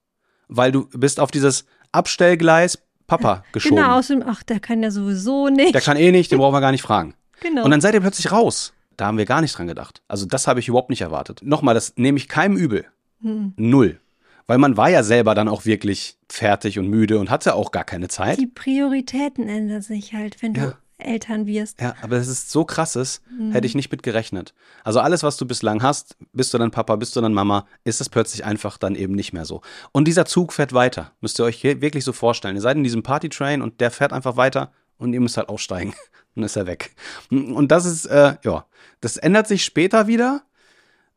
Weil du bist auf dieses Abstellgleis Papa geschoben. Genau, aus dem, ach, der kann ja sowieso nicht. Der kann eh nicht, den brauchen wir gar nicht fragen. *laughs* Genau. Und dann seid ihr plötzlich raus. Da haben wir gar nicht dran gedacht. Also das habe ich überhaupt nicht erwartet. Nochmal, das nehme ich keinem übel. Hm. Null. Weil man war ja selber dann auch wirklich fertig und müde und hatte auch gar keine Zeit. Die Prioritäten ändern sich halt, wenn du ja. Eltern wirst. Ja, aber das ist so krasses, mhm. hätte ich nicht mit gerechnet. Also alles, was du bislang hast, bist du dann Papa, bist du dann Mama, ist es plötzlich einfach dann eben nicht mehr so. Und dieser Zug fährt weiter. Müsst ihr euch hier wirklich so vorstellen. Ihr seid in diesem Partytrain und der fährt einfach weiter und ihr müsst halt aussteigen. *laughs* Dann ist er weg. Und das ist, äh, ja, das ändert sich später wieder.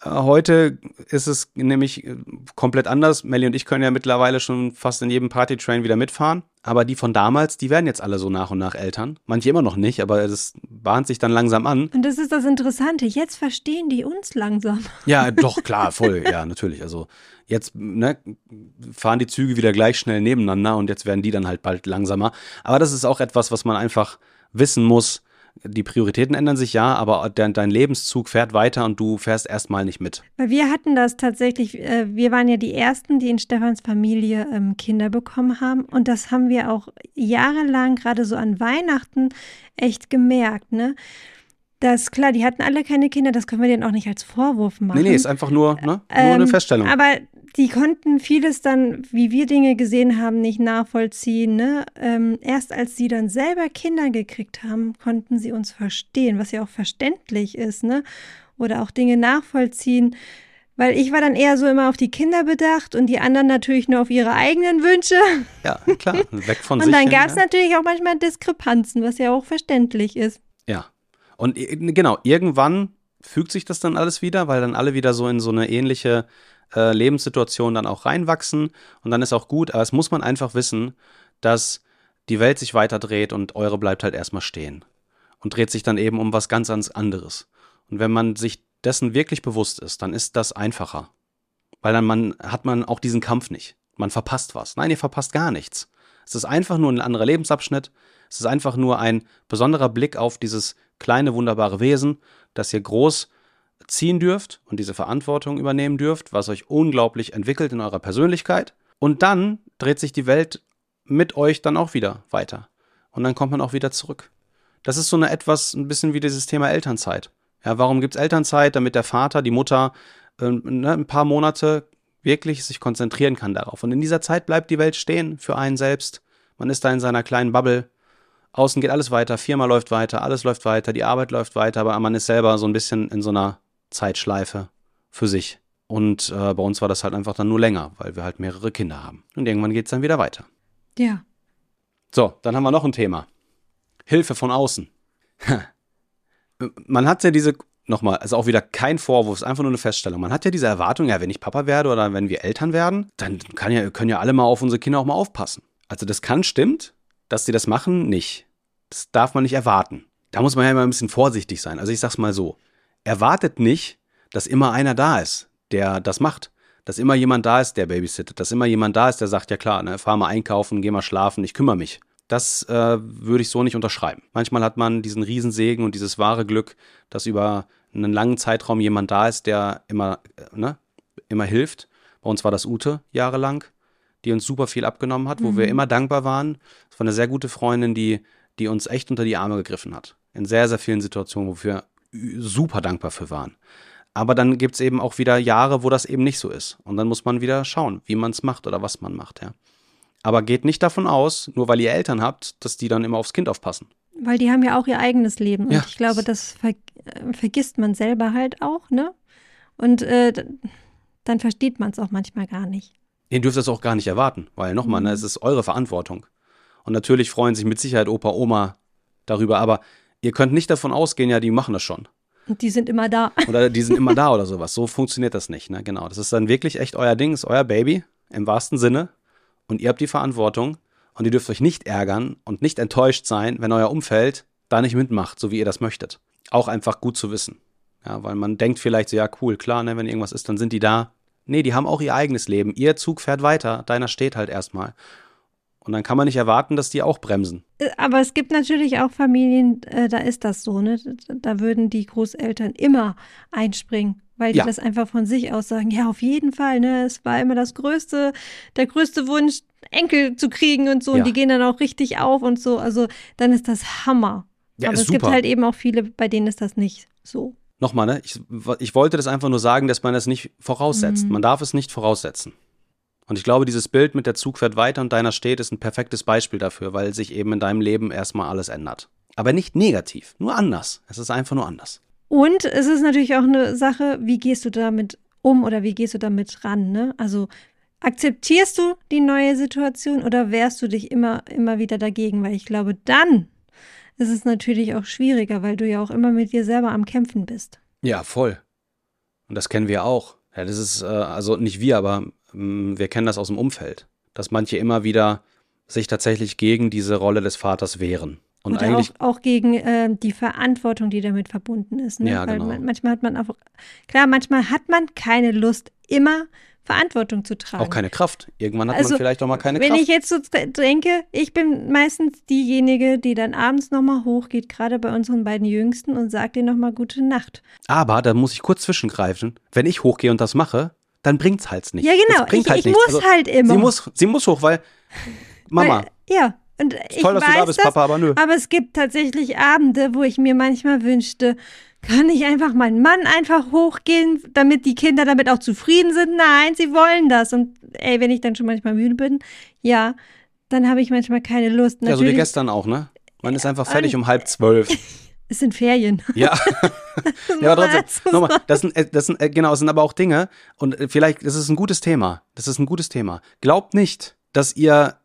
Heute ist es nämlich äh, komplett anders. Melly und ich können ja mittlerweile schon fast in jedem Partytrain wieder mitfahren. Aber die von damals, die werden jetzt alle so nach und nach Eltern. Manche immer noch nicht, aber es bahnt sich dann langsam an. Und das ist das Interessante. Jetzt verstehen die uns langsam. Ja, *laughs* doch, klar, voll. ja, natürlich. Also jetzt ne, fahren die Züge wieder gleich schnell nebeneinander und jetzt werden die dann halt bald langsamer. Aber das ist auch etwas, was man einfach wissen muss die Prioritäten ändern sich ja, aber dein, dein, Lebenszug fährt weiter und du fährst erstmal nicht mit. Wir hatten das tatsächlich, äh, wir waren ja die Ersten, die in Stefans Familie ähm, Kinder bekommen haben. Und das haben wir auch jahrelang, gerade so an Weihnachten, echt gemerkt, ne? Das, klar, die hatten alle keine Kinder, das können wir denen auch nicht als Vorwurf machen. Nee, nee, ist einfach nur, ne? nur ähm, eine Feststellung. Aber die konnten vieles dann, wie wir Dinge gesehen haben, nicht nachvollziehen. Ne? Ähm, erst als sie dann selber Kinder gekriegt haben, konnten sie uns verstehen, was ja auch verständlich ist, ne? Oder auch Dinge nachvollziehen. Weil ich war dann eher so immer auf die Kinder bedacht und die anderen natürlich nur auf ihre eigenen Wünsche. *laughs* Ja, klar, weg von und sich. Und dann gab es ja. natürlich auch manchmal Diskrepanzen, was ja auch verständlich ist. Ja. Und genau, irgendwann fügt sich das dann alles wieder, weil dann alle wieder so in so eine ähnliche äh, Lebenssituation dann auch reinwachsen und dann ist auch gut, aber es muss man einfach wissen, dass die Welt sich weiter dreht und eure bleibt halt erstmal stehen und dreht sich dann eben um was ganz, anderes. Und wenn man sich dessen wirklich bewusst ist, dann ist das einfacher. Weil dann man, hat man auch diesen Kampf nicht. Man verpasst was. Nein, ihr verpasst gar nichts. Es ist einfach nur ein anderer Lebensabschnitt. Es ist einfach nur ein besonderer Blick auf dieses kleine, wunderbare Wesen, das ihr groß ziehen dürft und diese Verantwortung übernehmen dürft, was euch unglaublich entwickelt in eurer Persönlichkeit. Und dann dreht sich die Welt mit euch dann auch wieder weiter. Und dann kommt man auch wieder zurück. Das ist so eine etwas, ein bisschen wie dieses Thema Elternzeit. Ja, warum gibt es Elternzeit? Damit der Vater, die Mutter äh, ne, ein paar Monate wirklich sich konzentrieren kann darauf. Und in dieser Zeit bleibt die Welt stehen für einen selbst. Man ist da in seiner kleinen Bubble. Außen geht alles weiter, Firma läuft weiter, alles läuft weiter, die Arbeit läuft weiter, aber man ist selber so ein bisschen in so einer Zeitschleife für sich. Und äh, bei uns war das halt einfach dann nur länger, weil wir halt mehrere Kinder haben. Und irgendwann geht es dann wieder weiter. Ja. So, dann haben wir noch ein Thema. Hilfe von außen. *laughs* Man hat ja diese, nochmal, also auch wieder kein Vorwurf, ist einfach nur eine Feststellung. Man hat ja diese Erwartung, ja, wenn ich Papa werde oder wenn wir Eltern werden, dann kann ja, können ja alle mal auf unsere Kinder auch mal aufpassen. Also das kann, stimmt, dass sie das machen, nicht. Das darf man nicht erwarten. Da muss man ja immer ein bisschen vorsichtig sein. Also ich sag's mal so erwartet nicht, dass immer einer da ist, der das macht. Dass immer jemand da ist, der babysittet. Dass immer jemand da ist, der sagt, ja klar, ne, fahr mal einkaufen, geh mal schlafen, ich kümmere mich. das äh, würde ich so nicht unterschreiben. Manchmal hat man diesen Riesensegen und dieses wahre Glück, dass über einen langen Zeitraum jemand da ist, der immer, äh, ne, immer hilft. Bei uns war das Ute jahrelang, die uns super viel abgenommen hat, wo mhm. wir immer dankbar waren. Das war eine sehr gute Freundin, die, die uns echt unter die Arme gegriffen hat. In sehr, sehr vielen Situationen, wo wir super dankbar für waren. Aber dann gibt es eben auch wieder Jahre, wo das eben nicht so ist. Und dann muss man wieder schauen, wie man es macht oder was man macht, ja. Aber geht nicht davon aus, nur weil ihr Eltern habt, dass die dann immer aufs Kind aufpassen. Weil die haben ja auch ihr eigenes Leben. Und ja. ich glaube, das ver äh, vergisst man selber halt auch, ne? Und äh, dann versteht man es auch manchmal gar nicht. Ihr dürft das auch gar nicht erwarten, weil nochmal, ne, mhm. ne, es ist eure Verantwortung. Und natürlich freuen sich mit Sicherheit Opa, Oma darüber, aber ihr könnt nicht davon ausgehen, ja, die machen das schon. Und die sind immer da. *laughs* Oder die sind immer da oder sowas. So funktioniert das nicht, ne? Genau. Das ist dann wirklich echt euer Ding, ist euer Baby, im wahrsten Sinne. Und ihr habt die Verantwortung. Und ihr dürft euch nicht ärgern und nicht enttäuscht sein, wenn euer Umfeld da nicht mitmacht, so wie ihr das möchtet. Auch einfach gut zu wissen. Ja, weil man denkt vielleicht so, ja, cool, klar, ne, wenn irgendwas ist, dann sind die da. Nee, die haben auch ihr eigenes Leben. Ihr Zug fährt weiter, deiner steht halt erstmal. Und dann kann man nicht erwarten, dass die auch bremsen. Äh, aber es gibt natürlich auch Familien, äh, da ist das so, ne? Da würden die Großeltern immer einspringen, weil die ja. das einfach von sich aus sagen, ja, auf jeden Fall, ne? Es war immer das größte, der größte Wunsch, Enkel zu kriegen und so. Ja. Und die gehen dann auch richtig auf und so. Also dann ist das Hammer. Ja, aber es super. gibt halt eben auch viele, bei denen ist das nicht so. Nochmal, ne? Ich, ich wollte das einfach nur sagen, dass man das nicht voraussetzt. Mhm. Man darf es nicht voraussetzen. Und ich glaube, dieses Bild mit der Zug fährt weiter und deiner steht, ist ein perfektes Beispiel dafür, weil sich eben in deinem Leben erstmal alles ändert. Aber nicht negativ, nur anders. Es ist einfach nur anders. Und es ist natürlich auch eine Sache, wie gehst du damit um oder wie gehst du damit ran? Ne? Also akzeptierst du die neue Situation oder wehrst du dich immer, immer wieder dagegen? Weil ich glaube, dann ist es natürlich auch schwieriger, weil du ja auch immer mit dir selber am Kämpfen bist. Ja, voll. Und das kennen wir auch. Ja, das ist, äh, also nicht wir, aber ähm, wir kennen das aus dem Umfeld, dass manche immer wieder sich tatsächlich gegen diese Rolle des Vaters wehren. Und Oder eigentlich auch, auch gegen äh, die Verantwortung, die damit verbunden ist. Ne? Ja, Weil genau. manchmal hat man auch, klar, manchmal hat man keine Lust, immer Verantwortung zu tragen. Auch keine Kraft. Irgendwann hat also, man vielleicht auch mal keine wenn Kraft. Wenn ich jetzt so denke, ich bin meistens diejenige, die dann abends nochmal hochgeht, gerade bei unseren beiden Jüngsten und sagt denen nochmal gute Nacht. Aber da muss ich kurz zwischengreifen. Wenn ich hochgehe und das mache, dann bringt's halt nicht. Ja, genau. ich, halt ich muss also, halt immer. Sie muss, sie muss hoch, weil *laughs* Mama. Weil, ja. Und ich Toll, dass weiß du da bist, das, Papa, aber nö. Aber es gibt tatsächlich Abende, wo ich mir manchmal wünschte, kann ich einfach meinen Mann einfach hochgehen, damit die Kinder damit auch zufrieden sind? Nein, sie wollen das. Und ey, wenn ich dann schon manchmal müde bin, ja, dann habe ich manchmal keine Lust. Natürlich, ja, so wie gestern auch, ne? Man ist einfach fertig um halb zwölf. *laughs* Es sind Ferien. Ja. *laughs* ja, aber trotzdem, nochmal, das sind, äh, das sind, äh, genau, es sind aber auch Dinge und äh, vielleicht, das ist ein gutes Thema. Das ist ein gutes Thema. Glaubt nicht, dass ihr,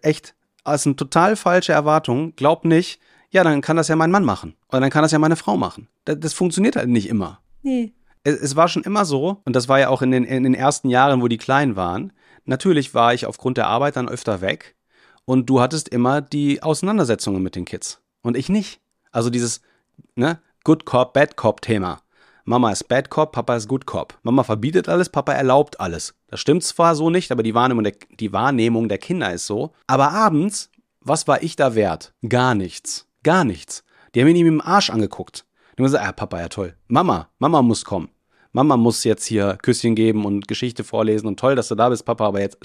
echt, das sind total falsche Erwartungen, glaubt nicht, ja, dann kann das ja mein Mann machen. Oder dann kann das ja meine Frau machen. Das, das funktioniert halt nicht immer. Nee. Es, es, war schon immer so, und das war ja auch in den, in den ersten Jahren, wo die klein waren. Natürlich war ich aufgrund der Arbeit dann öfter weg und du hattest immer die Auseinandersetzungen mit den Kids. Und ich nicht. Also dieses, ne, Good Cop, Bad Cop Thema. Mama ist Bad Cop, Papa ist Good Cop. Mama verbietet alles, Papa erlaubt alles. Das stimmt zwar so nicht, aber die Wahrnehmung der, die Wahrnehmung der Kinder ist so. Aber abends, was war ich da wert? Gar nichts. Gar nichts. Die haben ihn ihm im Arsch angeguckt. Die haben gesagt, ah, Papa, ja toll. Mama, Mama muss kommen. Mama muss jetzt hier Küsschen geben und Geschichte vorlesen und toll, dass du da bist, Papa, aber jetzt.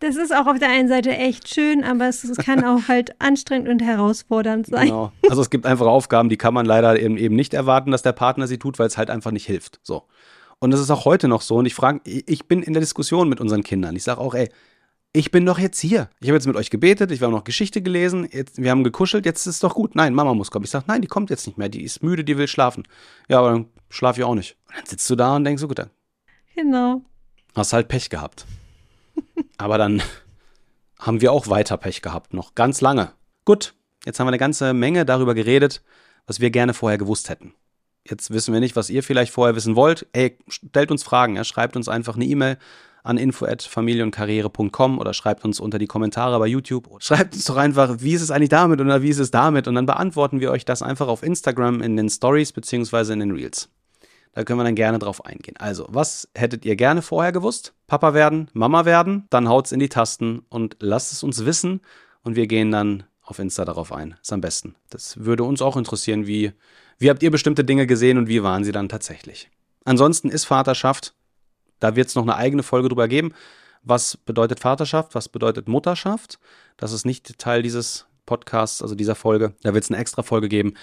Das ist auch auf der einen Seite echt schön, aber es kann auch halt anstrengend und herausfordernd sein. Genau. Also es gibt einfach Aufgaben, die kann man leider eben, eben nicht erwarten, dass der Partner sie tut, weil es halt einfach nicht hilft. So. Und das ist auch heute noch so. Und ich frage, ich bin in der Diskussion mit unseren Kindern. Ich sage auch, ey, ich bin doch jetzt hier. Ich habe jetzt mit euch gebetet, ich habe noch Geschichte gelesen, jetzt, wir haben gekuschelt, jetzt ist es doch gut. Nein, Mama muss kommen. Ich sage, nein, die kommt jetzt nicht mehr, die ist müde, die will schlafen. Ja, aber dann schlafe ich auch nicht. Und dann sitzt du da und denkst so, gut, dann. Genau. Hast halt Pech gehabt. *laughs* aber dann haben wir auch weiter Pech gehabt, noch ganz lange. Gut, jetzt haben wir eine ganze Menge darüber geredet, was wir gerne vorher gewusst hätten. Jetzt wissen wir nicht, was ihr vielleicht vorher wissen wollt. Ey, stellt uns Fragen, ja? schreibt uns einfach eine E-Mail an info@familienkarriere.com oder schreibt uns unter die Kommentare bei YouTube. Schreibt uns doch einfach, wie ist es eigentlich damit oder wie ist es damit und dann beantworten wir euch das einfach auf Instagram in den Stories beziehungsweise in den Reels. Da können wir dann gerne drauf eingehen. Also, was hättet ihr gerne vorher gewusst? Papa werden, Mama werden? Dann haut's in die Tasten und lasst es uns wissen und wir gehen dann auf Insta darauf ein. Ist am besten. Das würde uns auch interessieren, wie, wie habt ihr bestimmte Dinge gesehen und wie waren sie dann tatsächlich? Ansonsten ist Vaterschaft, da wird es noch eine eigene Folge drüber geben. Was bedeutet Vaterschaft? Was bedeutet Mutterschaft? Das ist nicht Teil dieses Podcasts, also dieser Folge. Da wird es eine extra Folge geben.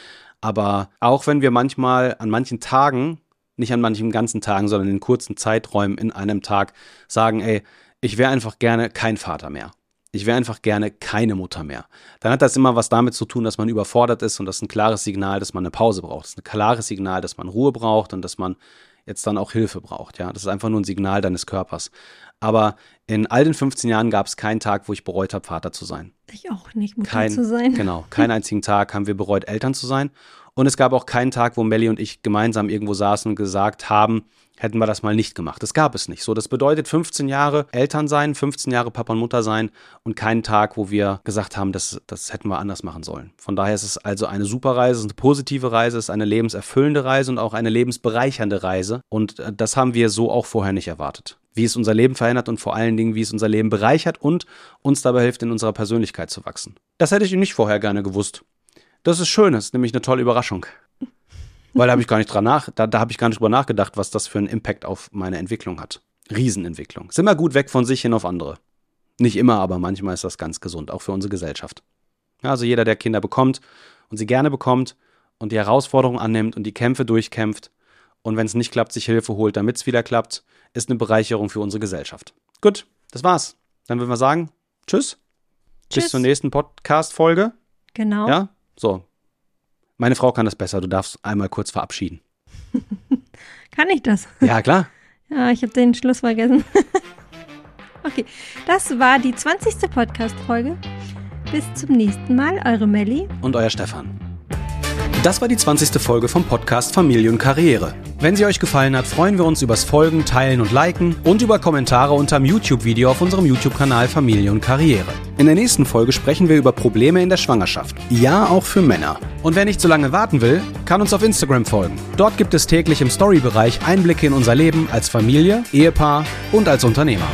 Aber auch wenn wir manchmal an manchen Tagen, nicht an manchen ganzen Tagen, sondern in kurzen Zeiträumen in einem Tag sagen, ey, ich wäre einfach gerne kein Vater mehr. Ich wäre einfach gerne keine Mutter mehr. Dann hat das immer was damit zu tun, dass man überfordert ist und das ist ein klares Signal, dass man eine Pause braucht. Das ist ein klares Signal, dass man Ruhe braucht und dass man jetzt dann auch Hilfe braucht. Ja, das ist einfach nur ein Signal deines Körpers. Aber in all den 15 Jahren gab es keinen Tag, wo ich bereut habe, Vater zu sein. Ich auch nicht, Mutter Kein, zu sein. Genau, *laughs* keinen einzigen Tag haben wir bereut, Eltern zu sein. Und es gab auch keinen Tag, wo Melly und ich gemeinsam irgendwo saßen und gesagt haben, hätten wir das mal nicht gemacht. Das gab es nicht. So, das bedeutet 15 Jahre Eltern sein, 15 Jahre Papa und Mutter sein und keinen Tag, wo wir gesagt haben, das, das hätten wir anders machen sollen. Von daher ist es also eine super Reise, eine positive Reise, es ist eine lebenserfüllende Reise und auch eine lebensbereichernde Reise. Und äh, das haben wir so auch vorher nicht erwartet. Wie es unser Leben verändert und vor allen Dingen, wie es unser Leben bereichert und uns dabei hilft, in unserer Persönlichkeit zu wachsen. Das hätte ich nicht vorher gerne gewusst. Das ist schön, das ist nämlich eine tolle Überraschung. Weil da habe ich gar nicht dran nach, da, da habe ich gar nicht drüber nachgedacht, was das für einen Impact auf meine Entwicklung hat. Riesenentwicklung. Ist immer gut weg von sich hin auf andere. Nicht immer, aber manchmal ist das ganz gesund, auch für unsere Gesellschaft. Ja, also jeder, der Kinder bekommt und sie gerne bekommt und die Herausforderungen annimmt und die Kämpfe durchkämpft und wenn es nicht klappt, sich Hilfe holt, damit es wieder klappt, ist eine Bereicherung für unsere Gesellschaft. Gut, das war's. Dann würden wir sagen, tschüss. Tschüss. Bis zur nächsten Podcast-Folge. Genau. Ja, so. Meine Frau kann das besser. Du darfst einmal kurz verabschieden. *laughs* Kann ich das? Ja, klar. *laughs* Ja, ich habe den Schluss vergessen. *laughs* okay, das war die 20. Podcast-Folge. Bis zum nächsten Mal, eure Melli. Und euer Stefan. Das war die 20. Folge vom Podcast Familie und Karriere. Wenn sie euch gefallen hat, freuen wir uns übers Folgen, Teilen und Liken und über Kommentare unterm YouTube-Video auf unserem YouTube-Kanal Familie und Karriere. In der nächsten Folge sprechen wir über Probleme in der Schwangerschaft. Ja, auch für Männer. Und wer nicht so lange warten will, kann uns auf Instagram folgen. Dort gibt es täglich im Story-Bereich Einblicke in unser Leben als Familie, Ehepaar und als Unternehmer.